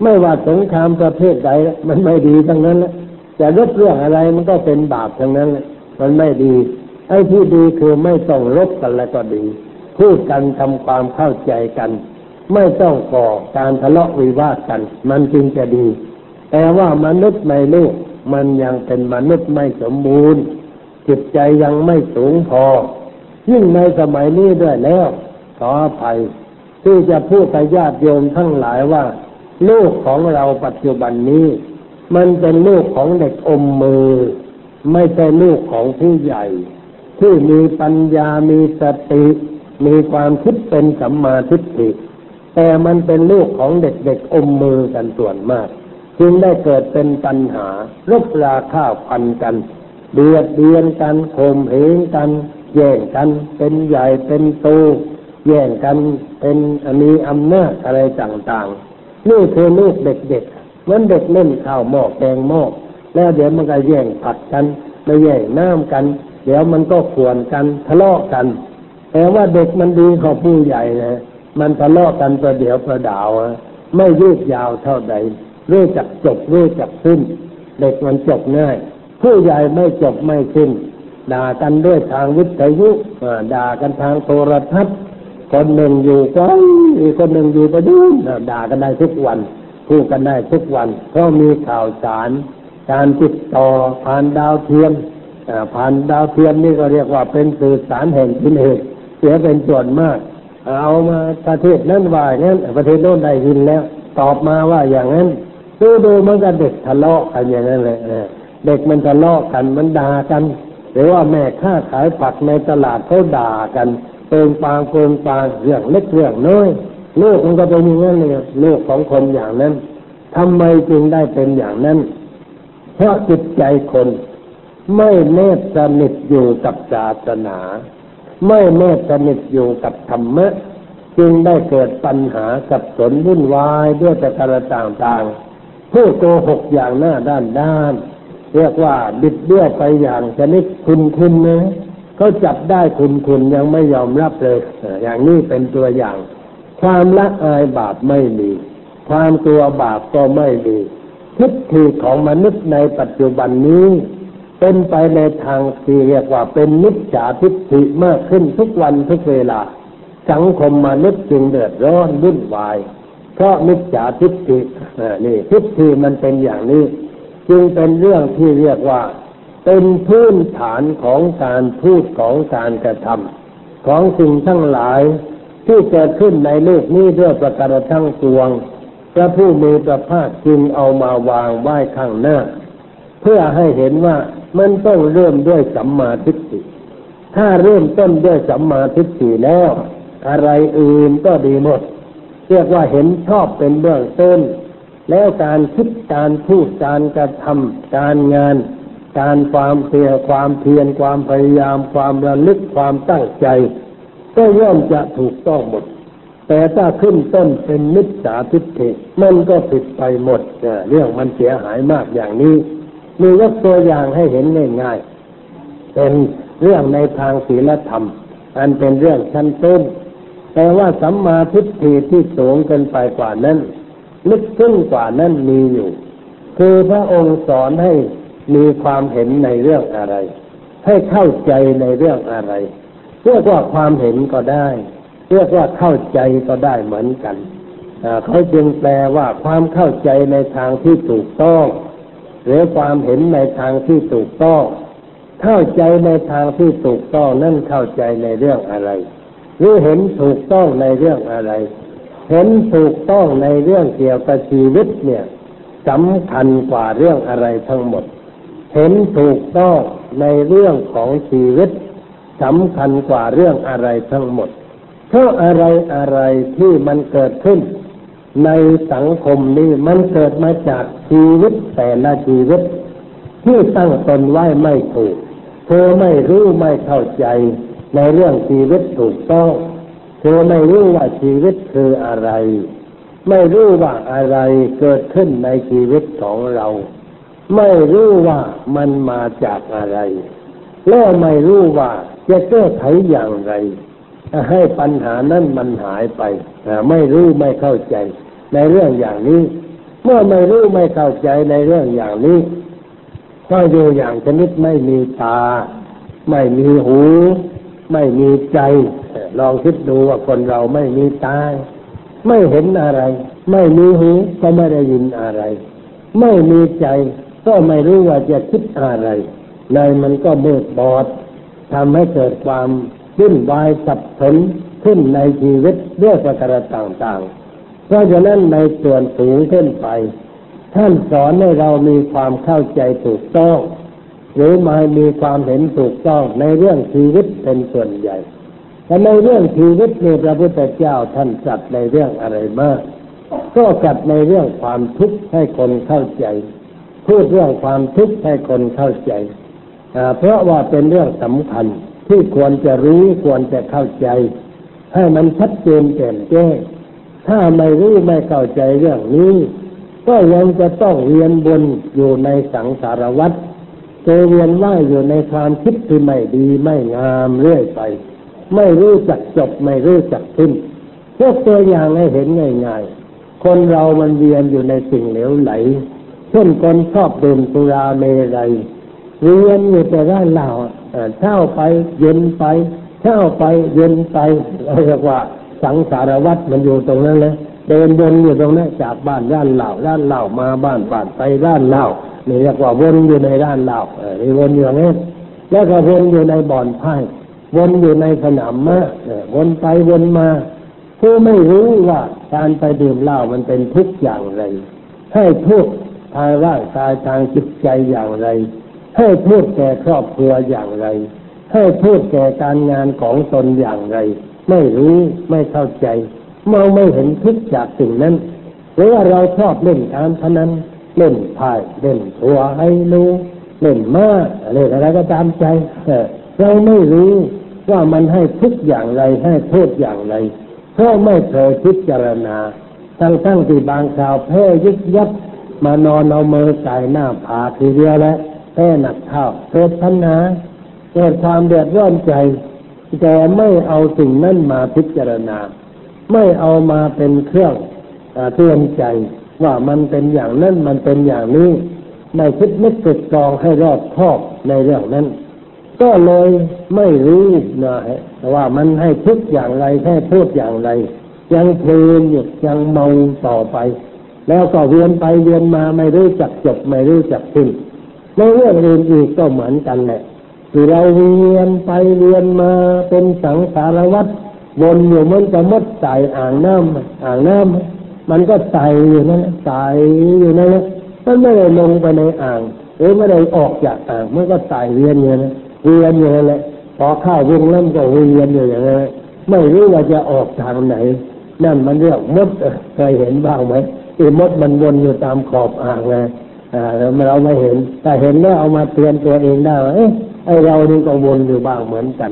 ไม่ว่าสงครามประเภทใดมันไม่ดีทั้งนั้นแหละจะรบเรื่องอะไรมันก็เป็นบาปทั้งนั้นแหละมันไม่ดีไอ้ที่ดีคือไม่ต้องรบกันแล้วก็ดี พูดกันทำความเข้าใจกัน ไม่ต้องก่อการทะเลาะวิวาทกัน มันจึงจะดี แต่ว่ามนุษย์ในโลกมันยังเป็นมนุษย์ไม่สมบูรณ์ จิตใจยังไม่สูงพอ ยิ่งในสมัยนี้ด้วยแล้วขออภัยที่จะพูดกับญาติโยมทั้งหลายว่าลูกของเราปัจจุบันนี้ มันเป็นลูกของเด็กอมมือ ไม่ใช่ลูกของผู้ใหญ่ ที่มีปัญญามีสติ มีความคิดเป็นสัมมาทิฏฐิ แต่มันเป็นลูกของเด็กๆอมมือกันส่วนมาก จึงได้เกิดเป็นปัญหารบราข้าวพันกันเบียดเบียนกันข่มเหงกัน แย่งกันเป็นใหญ่เป็นโตแย่งกันเป็นมีอำนาจอะไรต่างๆ นี่คือลูกเด็กๆเหมือนเด็กเล่นข้าวหม้อแกงหม้อแล้วเดี๋ยวมันก็แย่งผัดกันไม่แย่งน้ำกัน เดี๋ยวมันก็ขวนกันทะเลาะกัน แต่ว่าเด็กมันดีของผู้ใหญ่นะ มันทะเลาะกันประเดี๋ยวประดาวไม่ยืดยาวเท่าใดรู้จักจบรู้จักสิ้น เด็กมันจบง่าย ผู้ใหญ่ไม่จบไม่สิ้นด่ากันด้วยทางวิทยุด่ากันทางโทรทัศน์ คนหนึ่งอยู่ไกลอีกคนหนึ่งอยู่ประดูนด่ากันได้ทุกวันพูดกันได้ทุกวันเพราะมีข่าวสาร การติดต่อผ่านดาวเทียมผ่านดาวเทียมนี่ก็เรียกว่าเป็นสื่อสารแห่งกิเลสเสียเป็นส่วนมาก เอามาประเทศนั้นว่าอย่างนั้นประเทศโน้นได้ยินแล้ว ตอบมาว่าอย่างนั้นดูดูมันก็เด็กทะเลาะกันอย่างนั้นเลยเด็กมันทะเลาะกันมันด่ากัน หรือว่าแม่ค้าขายผักในตลาดเขาด่ากันเปิงปางเปิงปางเรื่องเล็กเรื่องน้อยโลกมันก็เป็นอย่างนั้นเลยโลกของคนอย่างนั้นทำไมจึงได้เป็นอย่างนั้น เพราะจิตใจคนไม่แนบสนิทอยู่กับศาสนา ไม่แนบสนิทอยู่กับธรรมะ จึงได้เกิดปัญหาสับสนวุ่นวายด้วยแต่การต่างๆผู้โกหกอย่างหน้าด้านด้าน เรียกว่าบิดเบี้ยวไปอย่างชนิดคุณคุณนะเขาจับได้คุณคุณยังไม่ยอมรับเลย อย่างนี้เป็นตัวอย่าง ความละอายบาปไม่มี ความกลัวบาปก็ไม่มีทิฏฐิของมนุษย์ในปัจจุบันนี้ เป็นไปในทางที่เรียกว่าเป็นมิจฉาทิฏฐิมากขึ้นทุกวันทุกเวลา สังคมมนุษย์จึงเดือดร้อนวุ่นวาย เพราะมิจฉาทิฏฐินี่ทิฏฐิมันเป็นอย่างนี้ จึงเป็นเรื่องที่เรียกว่า เป็นพื้นฐานของการพูดของการกระทำของสิ่งทั้งหลายที่เกิดขึ้นในโลกนี้ด้วยประการทั้งปวงพระผู้มีพระภาคจึงเอามาวางไว้ข้างหน้า เพื่อให้เห็นว่ามันต้องเริ่มด้วยสัมมาทิฏฐิถ้าเริ่มต้นด้วยสัมมาทิฏฐิแล้ว อะไรอื่นก็ดีหมด เรียกว่าเห็นชอบเป็นเบื้องต้น แล้วการคิดการพูดการกระทำการงาน การความเพียรความเพียรความพยายาม ความระลึกความตั้งใจ ก็ย่อมจะถูกต้องหมด แต่ถ้าขึ้นต้นเป็นมิจฉาทิฏฐิมันก็ผิดไปหมดเรื่องมันเสียหายมากอย่างนี้ มียกตัวอย่างให้เห็นง่ายๆเป็นเรื่องในทางศีลธรรม อันเป็นเรื่องชั้นต้นแต่ว่าสัมมาทิฏฐิที่สูงเกินไปกว่านั้นลึกซึ้งกว่านั้นมีอยู่ คือพระองค์สอนให้มีความเห็นในเรื่องอะไร ให้เข้าใจในเรื่องอะไรเรียกว่าความเห็นก็ได้ เรียกว่าเข้าใจก็ได้เหมือนกันเขาจึงแปลว่าความเข้าใจในทางที่ถูกต้อง หรือความเห็นในทางที่ถูกต้อง เข้าใจในทางที่ถูกต้องนั่นเข้าใจในเรื่องอะไร หรือเห็นถูกต้องในเรื่องอะไร เห็นถูกต้องในเรื่องเกี่ยวกับชีวิตเนี่ยสำคัญกว่าเรื่องอะไรทั้งหมด เห็นถูกต้องในเรื่องของชีวิตสำคัญกว่าเรื่องอะไรทั้งหมดเพราะอะไรอะไรที่มันเกิดขึ้น ในสังคมนี้มันเกิดมาจากชีวิตแต่ละชีวิต ที่ตั้งตนไว้ไม่ถูก เธอไม่รู้ไม่เข้าใจในเรื่องชีวิตถูกต้องเธอไม่รู้ว่าชีวิตคืออะไร ไม่รู้ว่าอะไรเกิดขึ้นในชีวิตของเรา ไม่รู้ว่ามันมาจากอะไร และไม่รู้ว่าจะแก้ไขอย่างไร ให้ปัญหานั้นมันหายไปไม่รู้ไม่เข้าใจ ในเรื่องอย่างนี้ เมื่อไม่รู้ไม่เข้าใจในเรื่องอย่างนี้ก็อยู่อย่างชนิดไม่มีตา ไม่มีหู ไม่มีใจ ลองคิดดูว่าคนเราไม่มีตาไม่เห็นอะไร ไม่มีหูก็ไม่ได้ยินอะไร ไม่มีใจ ก็ไม่รู้ว่าจะคิดอะไร ในมันก็มืดบอดทำให้เกิดความ วุ่นวายสับสนขึ้นในชีวิตด้วยประการต่างๆ เพราะฉะนั้นในส่วนสูงขึ้นไป ท่านสอนให้เรามีความเข้าใจถูกต้อง หรือมามีความเห็นถูกต้องในเรื่องชีวิตเป็นส่วนใหญ่แต่ในเรื่องชีวิตในพระพุทธเจ้าท่านจัดในเรื่องอะไรมาก ก็จัดในเรื่องความทุกข์ให้คนเข้าใจ พูดเรื่องความทุกข์ให้คนเข้าใจเพราะว่าเป็นเรื่องสำคัญ ที่ควรจะรู้ควรจะเข้าใจ ให้มันชัดเจนแจ่มแจ้งถ้าไม่รู้ไม่เข้าใจเรื่องนี้ ก็ยังจะต้องเรียนบนอยู่ในสังสารวัฏเจเวียนว่ายอยู่ในความคิดที่ไม่ดีไม่งามเรื่อยไป ไม่รู้จักจบไม่รู้จักสิ้นยกตัวอย่างให้เห็นง่ายๆ คนเรามันเวียนอยู่ในสิ่งเหลวไหล เช่นคนชอบดื่มสุราเมรัย เรียนอยู่แต่ด้านเหล่าเช้าไปเย็นไปเช้าไปเย็นไปเรียกว่าสังสารวัตรมันอยู่ตรงนั้นเลยเดินวนอยู่ตรงนั้นจากบ้านด้านเหล่าด้านเหล่ามาบ้านบ้านไปด้านเหล่านี่เรียกว่าวนอยู่ในด้านเหล่านี่วนอยู่อย่างนี้แล้วก็วนอยู่ในบ่อนไพ่วนอยู่ในสนามม้าวนไปวนมาผู้ไม่รู้ว่าการไปดื่มเหล้ามันเป็นทุกอย่างไร ให้ทุกทางร่างกายทางจิตใจอย่างไร ให้พูดแก่ครอบครัวอย่างไร ให้พูดแก่การงานของตนอย่างไร ไม่รู้ไม่เข้าใจมองไม่เห็นทุกจากสิ่งนั้น หรือว่าเราชอบเล่นการพนันเล่นไพ่เล่นทัวให้รู้เล่นมากอะไรอะไรก็ตามใจเราไม่รู้ว่ามันให้ทุกอย่างไรให้โทษอย่างไรเพราะไม่เคยพิจารณาทั้งทั้งที่บางคราวแพ้ยึกยับมานอนเอามือใส่หน้าผาทีเดียวแล้ว แพ้หนักเท่าเกิดปัญหาเกิดความเดือดร้อนใจ แต่ไม่เอาสิ่งนั้นมาพิจารณา ไม่เอามาเป็นเครื่องเตือนใจ ว่ามันเป็นอย่างนั้นมันเป็นอย่างนี้ไม่คิดนึกตึกตรองให้รอบคอบในเรื่องนั้น ก็เลยไม่รู้นะว่ามันให้ทุกอย่างไรแค่พูดอย่างไร ยังเพลินอยู่ยังเมาต่อไป แล้วก็เวียนไปเวียนมาไม่รู้จักจบไม่รู้จักสิ้น ในเรื่องอื่นอีกก็เหมือนกันแหละที่เราเวียนไปเวียนมาเป็นสังสารวัฏวนอยู่มันจะมดใส่อ่างน้ำอ่างน้ำมันก็ใส่อยู่นั่นใส่อยู่นั่นแหละมันไม่ได้ลงไปในอ่างหรือไม่ได้ออกจากอ่างมันก็ใส่เวียนอยู่นะเวียนอยู่นั่นแหละพอเข้าวงน้ำก็เวียนอยู่อย่างนั้นไม่รู้ว่าจะออกทางไหน นั่นมันเรียกมดเคยเห็นบ้างไหมไอ้มดมันวนอยู่ตามขอบอ่างไง เราไม่เห็น แต่เห็นแล้วเอามาเตือนตัวเองได้ว่าเอ๊ะไอเรานี่ก็วนอยู่บ้างเหมือนกัน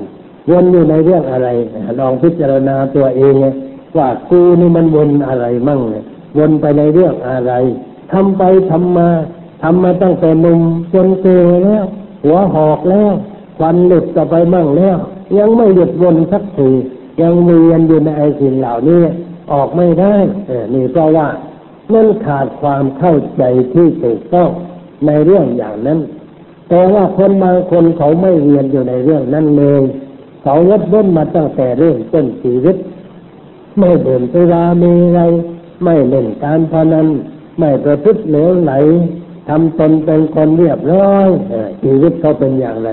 วนอยู่ในเรื่องอะไรลองพิจารณาตัวเองไงว่ากูนี่มันวนอะไรมั่งวนไปในเรื่องอะไรทำไปทำมาทำมาตั้งแต่นุ่มจนเกแล้ว หัวหอกแล้วควันหลุดก็ไปมั่งแล้ว ยังไม่หยุดวนสักทียังเวียนอยู่ในไอสิ่งเหล่านี้ออกไม่ได้นี่เพราะว่า นั่นขาดความเข้าใจที่ถูกต้องในเรื่องอย่างนั้น แต่ว่าคนบางคนเขาไม่เรียนอยู่ในเรื่องนั้นเลยเขาลดล้นมาตั้งแต่เรื่องต้นชีวิต ไม่เดินไปราเมีอะไรไม่เล่นการพนันไม่ประพฤติเหลวไหลทำตนเป็นคนเรียบร้อยชีวิตเขาเป็นอย่างไร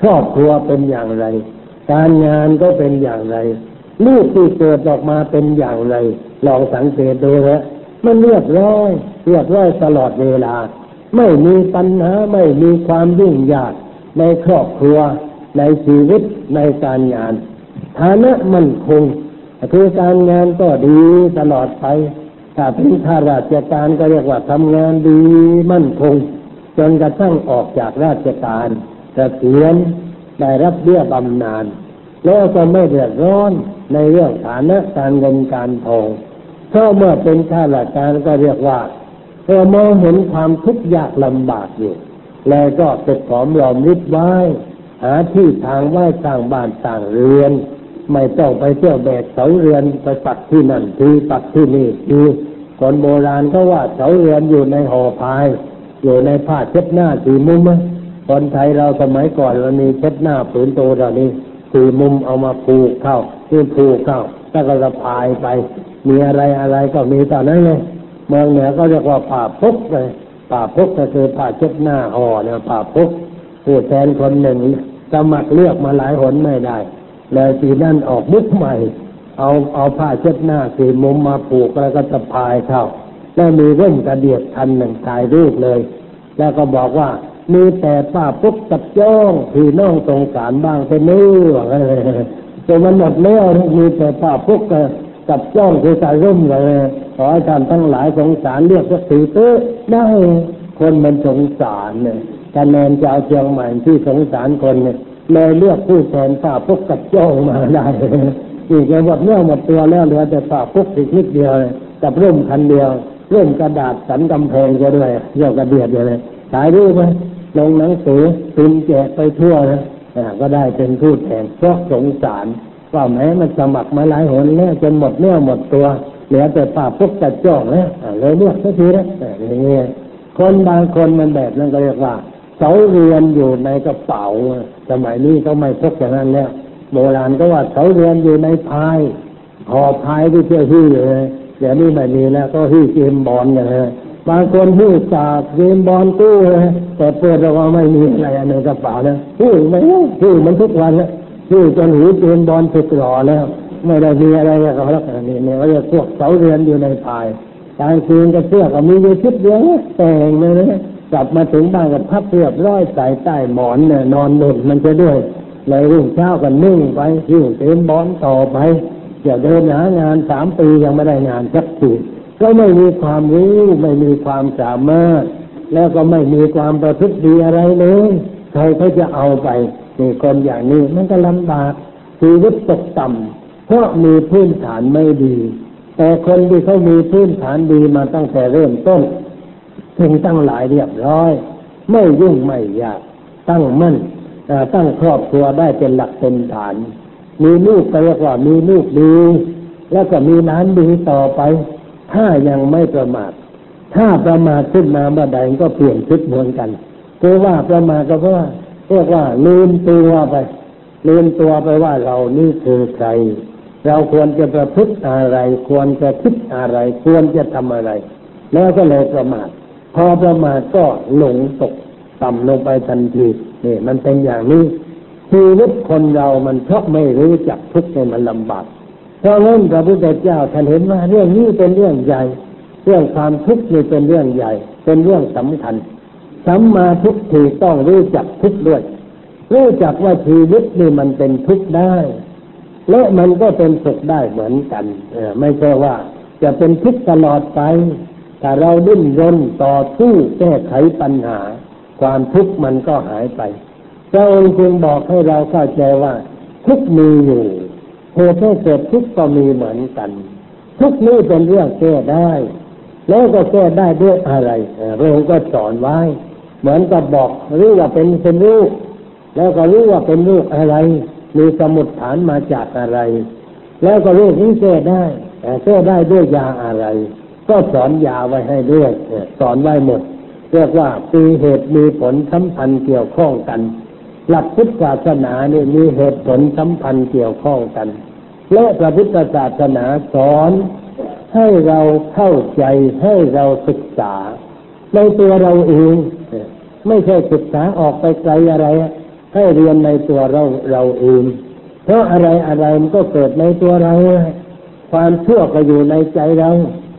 ครอบครัวเป็นอย่างไร การงานก็เป็นอย่างไรลูกที่เกิดออกมาเป็นอย่างไร ลองสังเกตดูนะ มันเรียบร้อยเรียบร้อยตลอดเวลา ไม่มีปัญหาไม่มีความยุ่งยากในครอบครัว ในชีวิตในการงาน ฐานะมั่นคงคือการงานก็ดีตลอดไปถ้าเป็นข้าราชการก็เรียกว่าทำงานดีมั่นคง จนกระทั่งออกจากราชการเกษียณได้รับเบี้ยบำนาญแล้วก็ไม่เดือดร้อนในเรื่องฐานะการเงินการทอง เพราะเมื่อเป็นข้าราชการก็เรียกว่าเรามองเห็นความทุกข์ยากลำบากอยู่ แล้วก็เก็บหอมรอมริบไว้ หาที่ทางไว้ต่างบ้านต่างเรือน ไม่ต้องไปเที่ยวแบกเสาเรือนไปปักที่นั่นทีปักที่นี่ทีคนโบราณก็ว่าเสาเรือนอยู่ในห่อพาย อยู่ในผ้าเช็ดหน้าสีมุมคนไทยเราสมัยก่อนเรามีเช็ดหน้าผืนโตเรานี้สีมุมเอามาผูกเข้าที่ผูกเข้าแล้วก็สะพายไป มีอะไรอะไรก็มีตอนนั้นเลยเมืองเหนือก็เรียกว่าป่าพกเลยป่าพกก็คือป่าเช็ดหน้าห่อเนี่ยป่าพกผู้แทนคนหนึ่งสมัครเลือกมาหลายหนไม่ได้ เลยทีนั่นออกมุกใหม่ เอาเอาผ้าเช็ดหน้าสีมุมมาผูกแล้วก็สะพายเข้าแล้วมีร่มกระเดียดทันหนึ่งถ่ายรูปเลย แล้วก็บอกว่ามีแต่ป้าปุ๊กกับจ้องพี่น้องสงสารบ้างเป็นนื้อแต่มันหมดแล้วมีแต่ป้าปุ๊ก กับจ้องคือสายร่มเลยขอให้ท่านทั้งหลายสงสารเรียกว่าสีเต้ได้คนมันสงสารเนี่ยคะแนนจะเอาเชียงใหม่ที่สงสารคนเนี่ยเลยเลือกผู้แทนป้าปุ๊กกับจ้องมาได้อีกแค่หมดเนื้อหมดตัวแล้วเหลือแต่ป้าปุ๊กอีกนิดเดียวกับร่มคันเดียวร่มกระดาษสันกำแพงก็ด้วยเรียกกระเดียดเลยถ่ายรูปไหมลงหนังสือพิมพ์แจกไปทั่วนะก็ได้เป็นผู้แทนเพราะสงสาร ว่าแม้มันสมัครมาหลายหนแล้วจนหมดเนื้อหมดตัวเหลือแต่ป่าพุกจัดจ้องแล้วเลยเลือกสักทีนะอย่างเงี้ยคนบางคนมันแบบนั้นก็เรียกว่าเสาเรือนอยู่ในกระเป๋า สมัยนี้เขาไม่พกอย่างนั้นแล้วโบราณก็ว่าเสาเรือนอยู่ในพายหอพายที่เชื่อที่เลยเดี๋ยวนี้ไม่มีแล้วก็ที่เกมบอลกันเลยบางคนพูดจากเกมบอลตู้เลยแต่เปิดออกมาไม่มีอะไรในกระเป๋านะพูดไม่พูดมันทุกวันนะ พูดจนหูเกมบอลสึกหล่อแล้ว ไม่ได้มีอะไรกับเขาแล้วนี่เนี่ยเขาจะพวกเสาเรือนอยู่ในภายกลางคืนก็เสื้อก็มีอยู่ชุดเดียวแต่งเลยนะกลับมาถึงบ้านกับพับเรียบร้อยใส่ใต้หมอนเนี่ยนอนหนุนมันจะด้วยเลยรุ่งเช้ากันนึ่งไปหิ้วเต็มบอลต่อไปจะเดินหางานสามปียังไม่ได้งานสักทีก็ไม่มีความรู้ไม่มีความสามารถ แล้วก็ไม่มีความประพฤติดีอะไรเลยใครเขาจะเอาไป นี่คนอย่างนี้มันก็ลำบากชีวิตตกต่ำเพราะมีพื้นฐานไม่ดี แต่คนที่เขามีพื้นฐานดีมาตั้งแต่เริ่มต้นถึงตั้งหลายเรียบร้อย ไม่ยุ่งไม่ยาก ตั้งมั่นตั้งครอบครัวได้เป็นหลักเป็นฐาน มีลูกก็เรียกว่ามีลูกดี แล้วก็มีน้านดีต่อไป ถ้ายังไม่ประมาท ถ้าประมาทขึ้นมาบัดใดก็เปลี่ยนชุดมือนกันคือว่าประมาทก็เพราะว่า เรียกว่าลืมตัวไป ลืมตัวไปว่าเรานี่คือใคร เราควรจะประพฤติอะไร ควรจะคิดอะไร ควรจะทำอะไร แล้วก็เลยประมาทพอประมาทก็หลงตกต่ำลงไปทันทีนี่มันเป็นอย่างนี้ชีวิตคนเรามันเพราะไม่รู้จักทุกข์ในมันลำบากเพราะงั้นพระพุทธเจ้าท่านเห็นว่าเรื่องนี้เป็นเรื่องใหญ่ เรื่องความทุกข์นี่เป็นเรื่องใหญ่ เป็นเรื่องสำคัญ สัมมาทุกทีต้องรู้จักทุกข์ด้วย รู้จักว่าชีวิตนี่มันเป็นทุกข์ได้ และมันก็เป็นสุขได้เหมือนกันเออไม่ใช่ว่า จะเป็นทุกข์ตลอดไปแต่เราดิ้นรนต่อสู้แก้ไขปัญหา ความทุกข์มันก็หายไปพระองค์จึงบอกให้เราเข้าใจว่า ทุกมีอยู่เหตุให้เกิดทุกข์ก็มีเหมือนกัน ทุกนี้เป็นเรื่องแก้ได้ แล้วก็แก้ได้ด้วยอะไรพระองค์ก็สอนไว้ เหมือนกับบอกรู้ว่าเป็นเป็นรูปแล้วก็รู้ว่าเป็นรูปอะไร มีสมุดฐานมาจากอะไร แล้วก็รูปนี้แก้ได้แต่แก้ได้ด้วยยาอะไร ก็สอนยาไว้ให้ด้วยสอนไว้หมด เรียกว่าปีเหตุมีผลสัมพันธ์เกี่ยวข้องกัน หลักพุทธศาสนาเนี่ยมีเหตุผลสัมพันธ์เกี่ยวข้องกัน และพระพุทธศาสนาสอนให้เราเข้าใจให้เราศึกษาในตัวเราเอง ไม่ใช่ศึกษาออกไปไกลอะไร ให้เรียนในตัวเราเราเองเพราะอะไรอะไรมันก็เกิดในตัวเรา ความชั่วก็อยู่ในใจเรา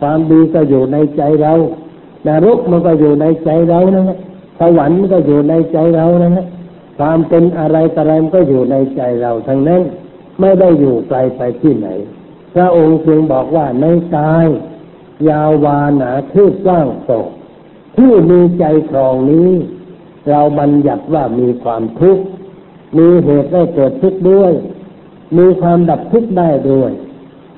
ความดีก็อยู่ในใจเรานรกมันก็อยู่ในใจเรานะฮะสวรรค์มันก็อยู่ในใจเรานะฮะความเป็นอะไรอะไรมันก็อยู่ในใจเราทั้งนั้นไม่ได้อยู่ไกลไปที่ไหน พระองค์จึงบอกว่าในกาย ยาววาหนาคืบกว้างโต ที่มีใจครองนี้ เราบัญญัติว่ามีความทุกข์มีเหตุให้เกิดทุกข์ด้วย มีความดับทุกข์ได้ด้วย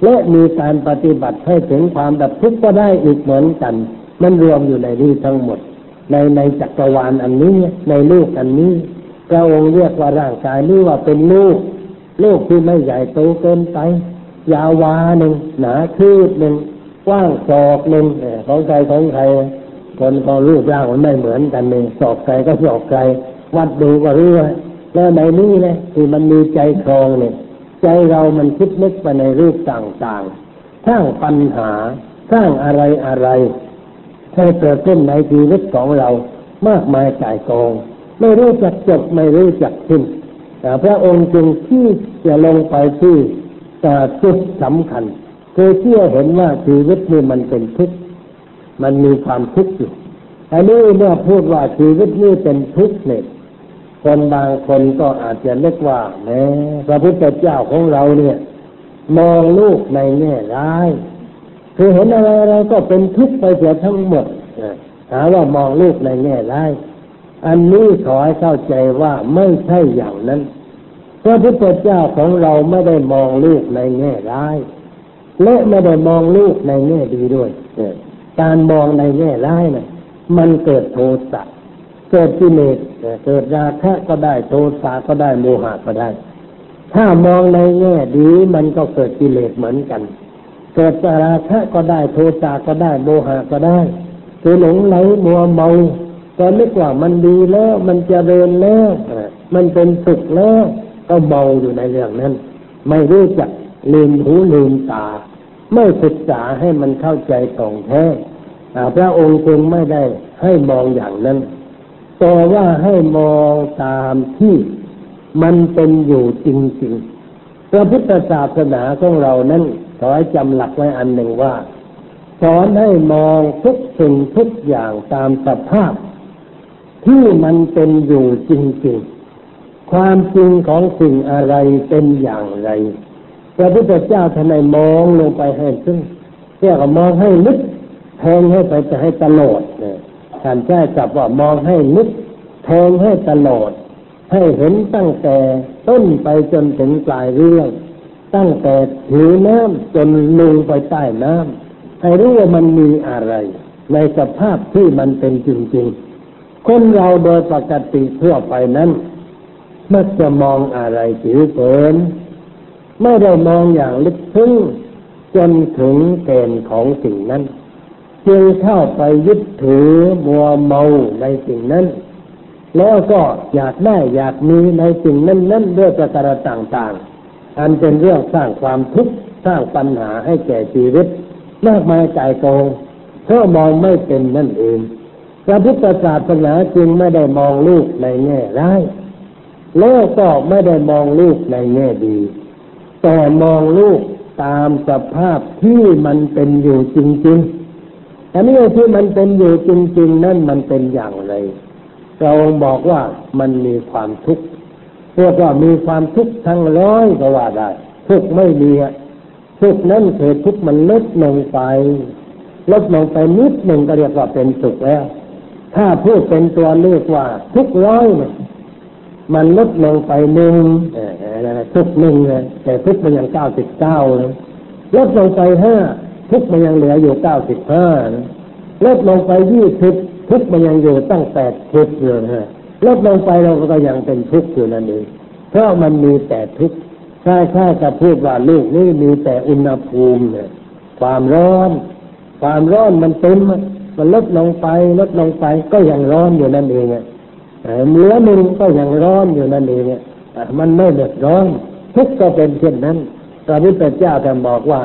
และมีการปฏิบัติให้ถึงความดับทุกข์ก็ได้อีกเหมือนกัน มันรวมอยู่ในนี้ทั้งหมด ในในจักรวาลอันนี้ในลูกอันนี้พระองค์เรียกว่าร่างกายนี้ว่าเป็นลูกลูกที่ไม่ใหญ่โตเกินไป ยาววาหนึ่งหนาคืบหนึ่งกว้างศอกหนึ่งของใครของใคร คนก็รูปร่างมันไม่เหมือนกันเลยศอกไกลก็ศอกไกลวัดดูก็รู้ว่าแล้วในนี้เลยที่มันมีใจครองเนี่ย ใจเรามันคิดนึกไปในรูปต่างๆสร้างปัญหาสร้างอะไรอะไรให้เกิดขึ้นในชีวิตของเรามากมายกายกอง ไม่รู้จักจบไม่รู้จักสิ้นแต่พระองค์จึงที่จะลงไปที่จุดสำคัญคือเชื่อเห็นว่าชีวิตนี้มันเป็นทุกข์ มันมีความทุกข์อยู่อันนี้เมื่อพูดว่าชีวิตนี้เป็นทุกข์เนี่ยคนบางคนก็อาจจะเล็กว่าแม้พระพุทธเจ้าของเราเนี่ย มองลูกในแง่ร้าย คือเห็นอะไรอะไรก็เป็นทุกข์ไปเสียทั้งหมดหาว่ามองลูกในแง่ร้าย อันนี้ขอให้เข้าใจว่าไม่ใช่อย่างนั้น พระพุทธเจ้าของเราไม่ได้มองลูกในแง่ร้าย และไม่ได้มองลูกในแง่ดีด้วย การมองในแง่ร้ายนะ่ะมันเกิดโทสะเกิดกิเลสเกิดราคะก็ได้โทสะก็ได้โมหะก็ได้ ถ้ามองในแง่ดีมันก็เกิดกิเลสเหมือนกัน เกิดราคะก็ได้โทสะก็ได้โมหะก็ได้ คือหลงไหลมัวเมาก็นึกว่ามันดีแล้วมันจะเริญแล้วมันเป็นสุขแล้วก็เมาอยู่ในเรื่องนั้น ไม่รู้จักลืมหูลืมตา ไม่ศึกษาให้มันเข้าใจตรงแท้พระองค์จึงไม่ได้ให้มองอย่างนั้น แต่ว่าให้มองตามที่มันเป็นอยู่จริงๆ พระพุทธศาสนาของเรานั้นขอให้จำหลักไว้อันหนึ่งว่า สอนให้มองทุกสิ่งทุกอย่างตามสภาพ ที่มันเป็นอยู่จริงๆ ความจริงของสิ่งอะไรเป็นอย่างไร พระพุทธเจ้าท่านให้มองลงไปให้ซึ่งเรียกว่ามองให้ลึกแทงให้ไปจะให้ตลอดเนี่ยท่านแก้จับว่ามองให้ลึกแทงให้ตลอด ให้เห็นตั้งแต่ต้นไปจนถึงปลายเรื่อง ตั้งแต่ถือน้ำจนลงไปใต้น้ำให้รู้ว่ามันมีอะไร ในสภาพที่มันเป็นจริงๆ คนเราโดยปกติทั่วไปนั้นมักจะมองอะไรผิวเผิน ไม่ได้มองอย่างลึกซึ้งจนถึงเกณฑ์ของสิ่งนั้น จึงเข้าไปยึดถือมัวเมาในสิ่งนั้น แล้วก็อยากได้อยากมีในสิ่งนั้นนั้นด้วยประการต่างๆ อันเป็นเรื่องสร้างความทุกข์สร้างปัญหาให้แก่ชีวิตมากมายใจโกงเพราะมองไม่เป็นนั่นเองพระพุทธศาสนาจึงไม่ได้มองลูกในแง่ร้ายแล้วก็ไม่ได้มองลูกในแง่ดี แต่มองลูกตามสภาพที่มันเป็นอยู่จริงๆอันนี้ที่มันเป็นอยู่จริง ๆ นั่นมันเป็นอย่างไร เราบอกว่ามันมีความทุกข์เรียกว่ามีความทุกข์ทั้งร้อยก็ว่าได้ ทุกข์ไม่มีทุกข์นั้นคือทุกข์มันลดลงไป ลดลงไปนิดหนึ่งก็เรียกว่าเป็นสุขแล้ว ถ้าพูดเป็นตัวเลขว่าทุกร้อยเนี่ย มันลดลงไปหนึ่งทุกหนึ่งแต่ทุกมันยังเก้าสิบเก้าเลยลดลงไปห้าทุกมันยังเหลืออยู่เก้าสิบห้าลดลงไปยี่สิบทุกมันยังอยู่ตั้งแปดสิบเลยฮะลดลงไปเราก็ยังเป็นทุกข์อยู่นั่นเองเพราะมันมีแต่ทุกข์ใช่ใช่จะพูดว่าลูกนี่มีแต่อุณหภูมิเนี่ยความร้อน ความร้อนมันเต็มมันลดลงไปลดลงไปก็ยังร้อนอยู่นั่นเอง เหลือหนึ่งก็ยังร้อนอยู่นั่นเองเนี่ยมันไม่เดือดร้อน ทุกข์ก็เป็นเช่นนั้นพระพุทธเจ้าจะบอกว่า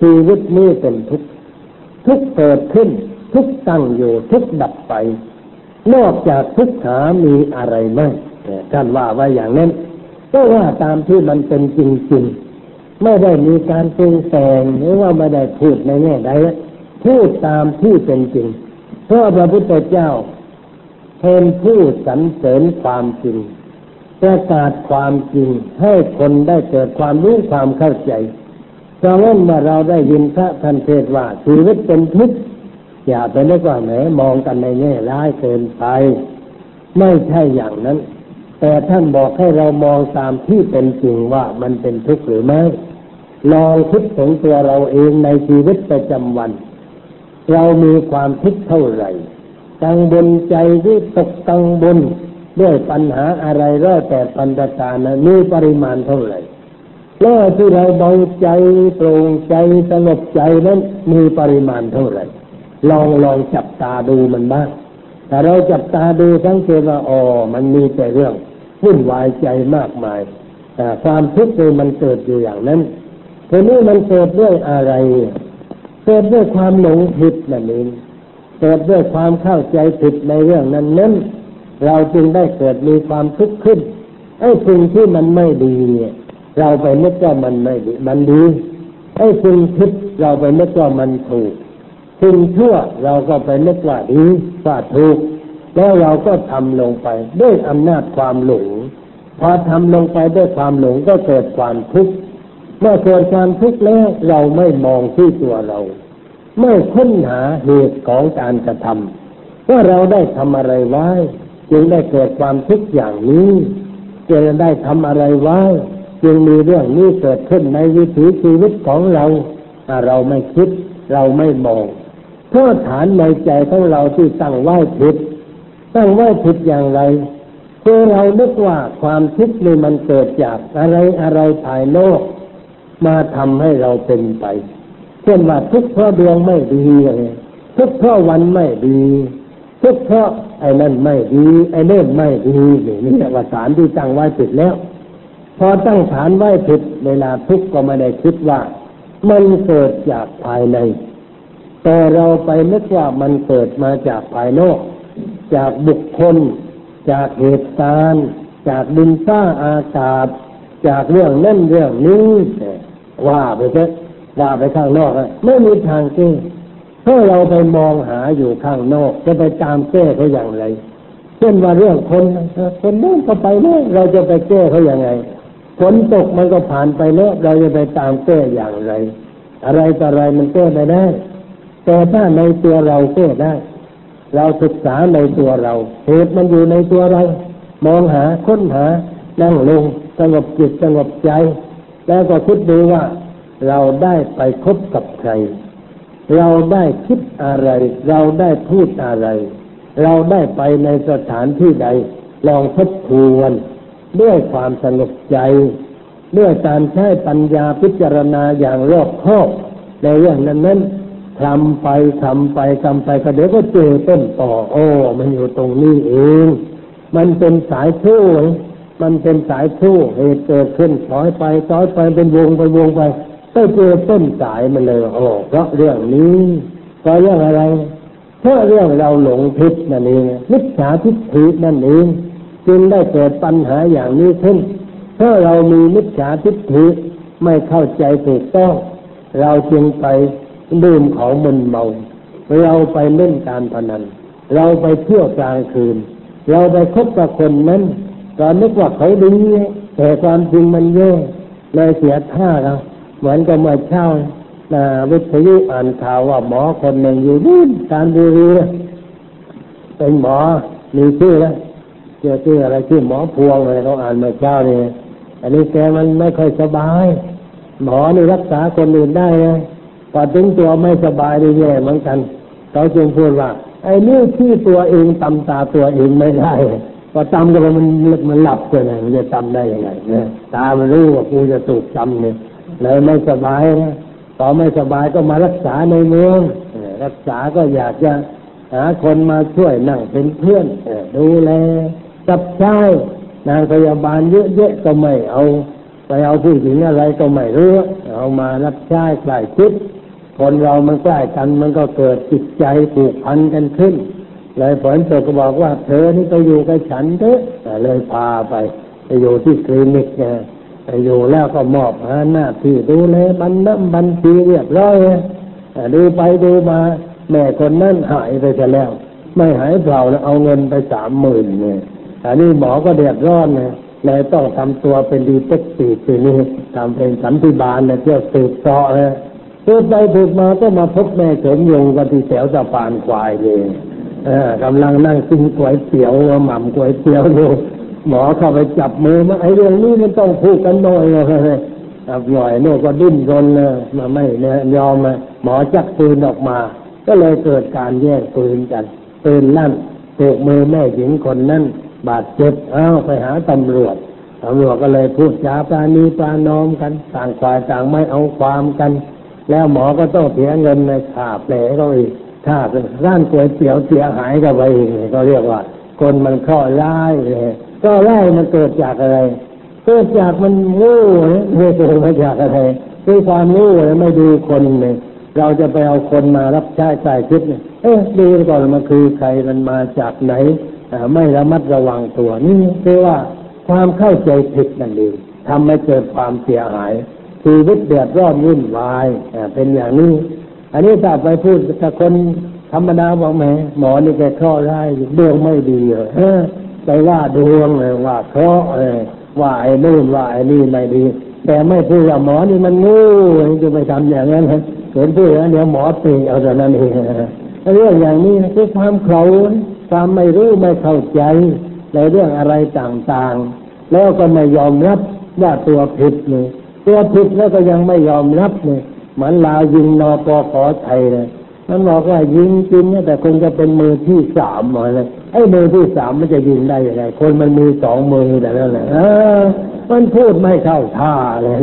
ชีวิตนี้เป็นทุกข์ทุกเกิดขึ้น ทุกตั้งอยู่ทุกดับไป นอกจากทุกขามีอะไรไหมท่านว่าไว่าอย่างนั้นก็ว่าตามที่มันเป็นจริงๆไม่ได้มีการปรุงแต่งหรือว่าไม่ได้พูดในแง่ใดพูดตามที่เป็นจริงเพราะพระพุทธเจ้า เป็นผู้สรรเสริญความจริงประกาศความจริงให้คนได้เกิดความรู้ความเข้าใจเพราะงั้นเมื่อเราได้ยินพระท่านเทศว่าชีวิตเป็นทุกข์อย่าไปนึกว่าแหมมองกันในแง่ร้ายเกินไป ไม่ใช่อย่างนั้น แต่ท่านบอกให้เรามองตามที่เป็นจริงว่ามันเป็นทุกข์หรือไม่ลองคิดถึงตัวเราเองในชีวิตประจำวัน เรามีความทุกข์เท่าไหร่ กังวลใจที่ตกกังวลด้วยปัญหาอะไรร้อยแต่ปัญจานะมีปริมาณเท่าไหร่แล้วที่เราเบาใจโปร่งใจสงบใจนั้นมีปริมาณเท่าไหร่ ลองลองจับตาดูมันบ้างแต่เราจับตาดูสังเกตว่าอ๋อมันมีแต่เรื่องวุ่นวายใจมากมายแต่ความทุกข์เลยมันเกิดอยู่อย่างนั้นทีนี้มันเกิดด้วยอะไร เกิดด้วยความหลงผิดนั่นเอง เกิดด้วยความเข้าใจผิดในเรื่องนั้นนั้นเราจึงได้เกิดมีความทุกข์ขึ้นไอ้สิ่งที่มันไม่ดีเนี่ย เราไปนึกว่ามันไม่ดี มันดีไอ้สิ่งผิดเราไปนึกว่ามันถูกสิ่งชั่วเราก็ไปนึกว่าดีว่าถูก แล้วเราก็ทำลงไปด้วยอำนาจความหลงพอทำลงไปด้วยความหลงก็เกิดความทุกข์เมื่อเกิดความทุกข์แล้วเราไม่มองที่ตัวเรา ไม่ค้นหาเหตุของการกระทำว่าเราได้ทำอะไรไว้ จึงได้เกิดความทุกข์อย่างนี้จะได้ทำอะไรไว้ จึงมีเรื่องนี้เกิดขึ้นในวิถีชีวิตของเราเราไม่คิดเราไม่มองเพราะฐานในใจของเราที่ตั้งไว้ผิด ตั้งไว้ผิดอย่างไรคือเรานึกว่าความทุกข์นี่มันเกิดจากอะไรอะไรภายนอก มาทำให้เราเป็นไป เช่นว่าทุกเพราะดวงไม่ดีทุกเพราะวันไม่ดี ทุกเพราะไอ้นั่นไม่ดี ไอ้เล่นไม่ดีนี่นี่ว่าสารที่ตั้งไว้ผิดแล้ว พอตั้งฐานไว้ผิดเวลาทุกก็ไม่ได้คิดว่า มันเกิดจากภายใน แต่เราไปนึกว่ามันเกิดมาจากภายนอก จากบุคคล จากเหตุการณ์ จากดินฟ้าอากาศ จากเรื่องนั่นเรื่องนี้ว่าไปเถอะ ว่าไปข้างนอกไม่มีทางแก้ถ้าเราไปมองหาอยู่ข้างนอก จะไปตามแก้เขาอย่างไร เช่นว่าเรื่องคนคนนู้นก็ไปแล้วเราจะไปแก้เขาอย่างไงฝนตกมันก็ผ่านไปแล้วเราจะไปตามแก้อย่างไร อะไรต่ออะไรมันแก้ไม่ได้ แต่ถ้าในตัวเราแก้ได้ เราศึกษาในตัวเราเหตุมันอยู่ในตัวเรา มองหาค้นหานั่งลงสงบจิตสงบใจ แล้วก็คิดดูว่า เราได้ไปคบกับใคร เราได้คิดอะไร เราได้พูดอะไร เราได้ไปในสถานที่ใด ลองทบทวนด้วยความสงบใจด้วยการใช้ปัญญาพิจารณาอย่างรอบคอบในเรื่องนั้นนั้นทำไปทำไปทำไปก็เดี๋ยวก็เจอต้นต่อ โอ้ มันอยู่ตรงนี้เอง มันเป็นสายชู้มันเป็นสายชู้เหตุเกิดขึ้นถอยไปถอยไปเป็นวงไปวงไป ก็เจอต้นสายมันเลยโอ้เพราะเรื่องนี้เพราะเรื่องอะไรเพราะเรื่องเราหลงผิดนั่นเองมิจฉาทิฏฐินั่นเองจึงได้เกิดปัญหาอย่างนี้ขึ้นถ้าเรามีมิจฉาทิฏฐิไม่เข้าใจถูกต้อง เราจึงไปดื่มของมึนเมา เราไปเล่นการพนัน เราไปเที่ยวกลางคืน เราไปคบกับคนนั้นเรานึกว่าเขาดีแต่ความจริงมันแย่เลยเสียท่าเรา เหมือนกับเมื่อเช้าวิทยุอ่านข่าวว่าหมอคนหนึ่งอยู่นู่นการบุรีเป็นหมอมีชื่อแล้วเจอชื่ออะไรชื่อหมอพวงอะไรเขาอ่านเมื่อเช้านี่อันนี้แกมันไม่ค่อยสบาย หมอนี่รักษาคนอื่นได้นะพอถึงตัวไม่สบายดีแย่เหมือนกันเขาจึงพูดว่า ไอ้นี่ที่ตัวเองตำตาตัวเองไม่ได้พอตำก็มันมันหลับเลยมันจะตำได้ยังไงเนี่ยตามันรู้ว่ากูจะถูกตำเนี่ย เลยไม่สบายนะพอไม่สบายก็มารักษาในเมืองรักษาก็อยากจะหาคนมาช่วยนั่งเป็นเพื่อนดูแลจับใช้นางพยาบาลเยอะๆก็ไม่เอา ไปเอาผู้หญิงอะไรก็ไม่รู้เอามารับใช้ใกล้ชิดคนเรามันใกล้กันมันก็เกิดจิตใจผูกพันกันขึ้น เลยผลสุดก็บอกว่า เธอนี่ก็อยู่กับฉันเถอะเลยพาไปไปอยู่ที่คลินิกไง อยู่แล้วก็มอบหน้าที่ดูแลบันน้ำบัญชีเรียบร้อยดูไปดูมาแม่คนนั้นหายไปจะแล้ว ไม่หายเปล่าแล้วเอาเงินไปสามหมื่นเนี่ยอันนี้หมอก็เดือดร้อนเนี่ยเลยต้องทำตัวเป็นดีเต็กตีทีนี้ทำเป็นสันติบาลเนี่ยเที่ยวสืบเสาะเลยสืบไปสืบมาก็มาพบแม่เสริมยงกันที่แถวสะพานควายเลยกำลังนั่งกินก๋วยเตี๋ยวหม่ำก๋วยเตี๋ยวอยู่ หมอเข้าไปจับมือมาไอ้เรื่องนี้มันต้องพูดกันหน่อยเลยจับหน่อยโน่ก็ดิ้นรนเลยมาไม่เนี่ยยอมมาหมอจักปืนออกมา ก็เลยเกิดการแย่งปืนกันปืนลั่นถูกมือแม่หญิงคนนั้นบาดเจ็บเอ้าไปหาตำรวจตำรวจก็เลยพูดจาปราณีปรานอมกันต่างฝ่ายต่างไม่เอาความกัน แล้วหมอก็ต้องเสียเงินในค่าแผลเขาอีกค่าร้านก๋วยเตี๋ยวเสียหายกับไปอีกก็เรียกว่า คนมันข้อร้ายเลย ก็ไล่มันเกิดจากอะไร เกิดจากมันงูไม่เกิดมาจากอะไรคือความงูไม่ดูคนเนี่ยเราจะไปเอาคนมารับใช้ใส่คิดเนี่ยเอ๊ะดูก่อนมันคือใครมันมาจากไหนไม่ระมัดระวังตัวนี่คือว่าความเข้าใจผิดนั่นเองทำให้เกิดความเสียหายชีวิตเดือดร้อนวุ่นวายเป็นอย่างนี้ อันนี้ถ้าไปพูดกับคนธรรมดาบอกแม่หมอนี่แกข้อได้ดวงไม่ดีเออ ไปว่าดวงเลยว่าเคราะห์ว่าไอ้นู่นว่าไอ้นี่ไม่ดี แต่ไม่พูดว่าหมอนี่มันงูจะไปทำอย่างนั้นเห็นพูดอย่างนี้หมอตีเอาแต่นั้นเองเรื่องอย่างนี้คือความเขาความไม่รู้ไม่เข้าใจในเรื่องอะไรต่างๆ แล้วก็ไม่ยอมรับว่าตัวผิดเลยตัวผิดแล้วก็ยังไม่ยอมรับเลยเหมือนลาวยิงนอปอขอไทยเลย มันบอกว่ายิงจริงแต่คงจะเป็นมือที่สามมาเลยไอ้มือที่สามมันจะยิงได้ยังไง คนมันมีสองมือแต่นั่นแหละมันพูดไม่เข้าท่าเลย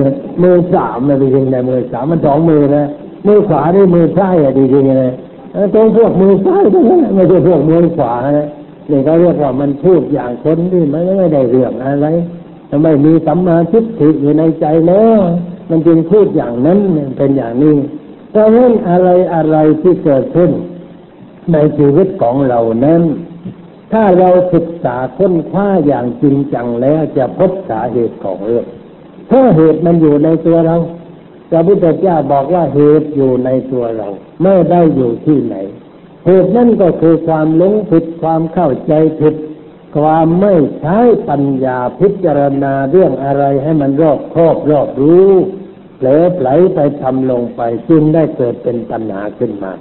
มือสามมันไปยิงในมือสามมันสองมือนะมือขวาด้วยมือซ้ายอะดีจริงเลยตรงพวกมือซ้ายทั้งนั้นไม่ใช่พวกมือขวานะนี่เขาเรียกว่ามันพูดอย่างคนที่มันไม่ได้เรื่องอะไรทำไมมีสัมมาทิฏฐิอยู่ในใจแล้ว มันจึงพูดอย่างนั้นเป็นอย่างนี้ เพราะฉะนั้นอะไรอะไรที่เกิดขึ้น ในชีวิตของเรานั้น ถ้าเราศึกษาค้นคว้าอย่างจริงจังแล้วจะพบสาเหตุของเรื่องถ้าะเหตุมันอยู่ในตัวเราพระพุทธเจ้าบอกว่าเหตุอยู่ในตัวเรา ไม่ได้อยู่ที่ไหน เหตุนั่นก็คือความหลงผิดความเข้าใจผิด ความไม่ใช้ปัญญาพิจารณาเรื่องอะไรให้มันรอบครอบรอบรู้ ลอไหลไปทำลงไปจึงได้เกิดเป็นปัญหาขึ้นมา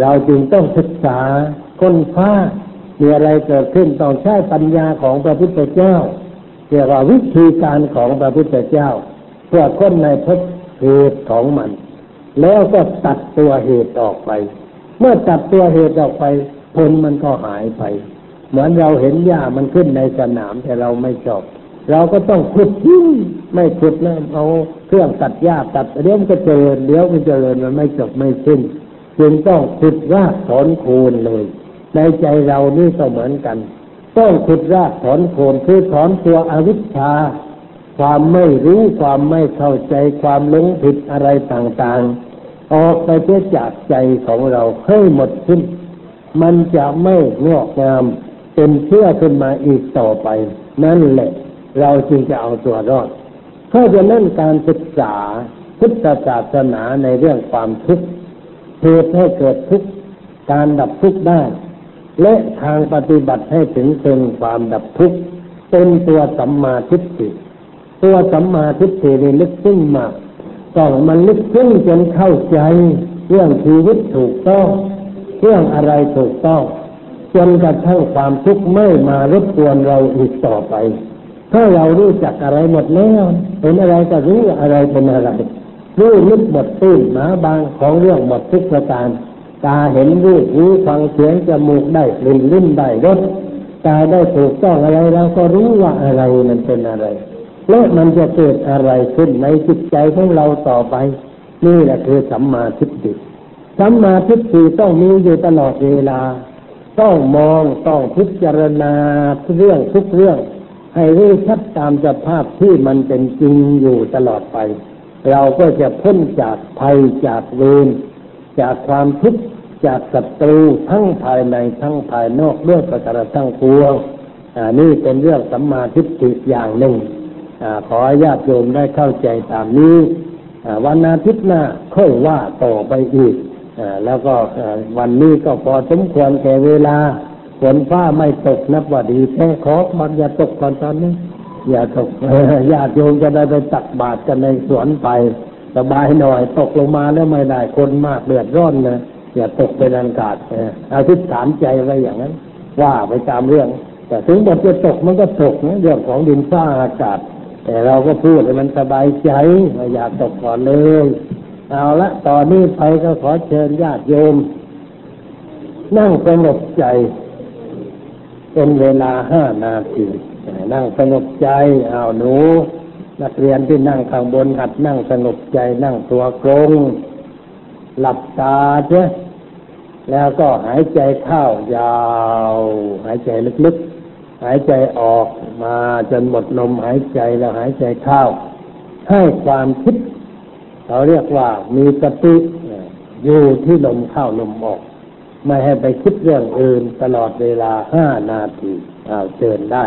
เราจึงต้องศึกษาค้นคว้ามีอะไรเกิดขึ้นต้องใช้ปัญญาของพระพุทธเจ้าเรียกว่าวิธีการของพระพุทธเจ้า เพื่อค้นในพบเหตุของมัน แล้วก็ตัดตัวเหตุออกไป เมื่อตัดตัวเหตุออกไปผลมันก็หายไป เหมือนเราเห็นหญ้ามันขึ้นในสนามแต่เราไม่ชอบ เราก็ต้องขุดทิ้งไม่ขุดนะเอาเครื่องตัดหญ้าตัดเดี๋ยวมันก็เจริญเดี๋ยวมันเจริญมันไม่จบไม่สิ้นจึงต้องขุดรากถอนโคนเลย ในใจเรานี่ก็เหมือนกัน ต้องขุดรากถอนโคนคือถอนตัวอวิชชา ความไม่รู้ความไม่เข้าใจความหลงผิดอะไรต่างๆ ออกไปเสียจากใจของเราให้หมดสิ้นมันจะไม่งอกงามเป็นเชื่อขึ้นมาอีกต่อไป นั่นแหละ เราจึงจะเอาตัวรอด เพราะฉะนั้นการศึกษาพุทธศาสนาในเรื่องความทุกข์เหตุให้เกิดทุกข์การดับทุกข์ได้ และทางปฏิบัติให้ถึงเป็นความดับทุกข์เป็นตัวสัมมาทิฏฐิตัวสัมมาทิฏฐินี่ลึกซึ้งมากต้องมันลึกซึ้งจนเข้าใจเรื่องชีวิตถูกต้อง เรื่องอะไรถูกต้อง จนกระทั่งความทุกข์ไม่มารบกวนเราอีกต่อไป ถ้าเรารู้จักอะไรหมดแล้วเป็นอะไรก็รู้อะไรเป็นอะไรรู้ลึกหมดตื้นหมาบางของเรื่องหมดทุกประการตาเห็นรูปหูฟังเสียงจมูกได้กลิ่นลิ้นได้รสตาได้ถูกต้องอะไรเราก็รู้ว่าอะไรมันเป็นอะไร และมันจะเกิดอะไรขึ้นในจิตใจของเราต่อไป นี่แหละคือสัมมาทิฏฐิสัมมาทิฏฐิต้องมีอยู่ตลอดเวลา ต้องมองต้องพิจารณาเรื่องทุกเรื่อง ให้รู้ชัดตามสภาพที่มันเป็นจริงอยู่ตลอดไป เราก็จะพ้นจากภัยจากเวรจากความทุกข์จากศัตรูทั้งภายในทั้งภายนอกด้วยประการทั้งปวงอ่านี่เป็นเรื่องสัมมาทิฏฐิอย่างหนึ่งอขอญาติโยมได้เข้าใจตามนี้วันอาทิตย์หน้าค่อยว่าต่อไปอีกอแล้วก็วันนี้ก็พอสมควรแก่เวลา ฝนฟ้าไม่ตกนับว่าดีแค่ขอมันอย่าตกก่อนตอนนี้ อย่าตกญาติโยมจะได้ไปตักบาตรกันในสวนไป สบายหน่อย ตกลงมาแล้วไม่ได้คนมากเดือดร้อนนะอย่าตกเป็นอันขาดเอออธิษฐานใจไว้อย่างนั้น ว่าไปตามเรื่อง แต่ถึงบทจะตกมันก็ตกนะเรื่องของดินฟ้าอากาศ แต่เราก็พูดให้มันสบายใจไม่อยากตกก่อนเลย เอาละตอนนี้ไปก็ขอเชิญญาติโยม นั่งสงบใจ เป็นเวลาห้านาทีนั่งสงบใจเอาหนู นักเรียนที่นั่งข้างบนหัดนั่งสงบใจนั่งตัวตรงหลับตาเจ้แล้วก็หายใจเข้ายาว หายใจลึกๆ หายใจออกมาจนหมดลมหายใจแล้วหายใจเข้า ให้ความคิดเขาเรียกว่ามีสติอยู่ที่ลมเข้าลมออก ไม่ให้ไปคิดเรื่องอื่นตลอดเวลาห้านาทีเอาเชิญได้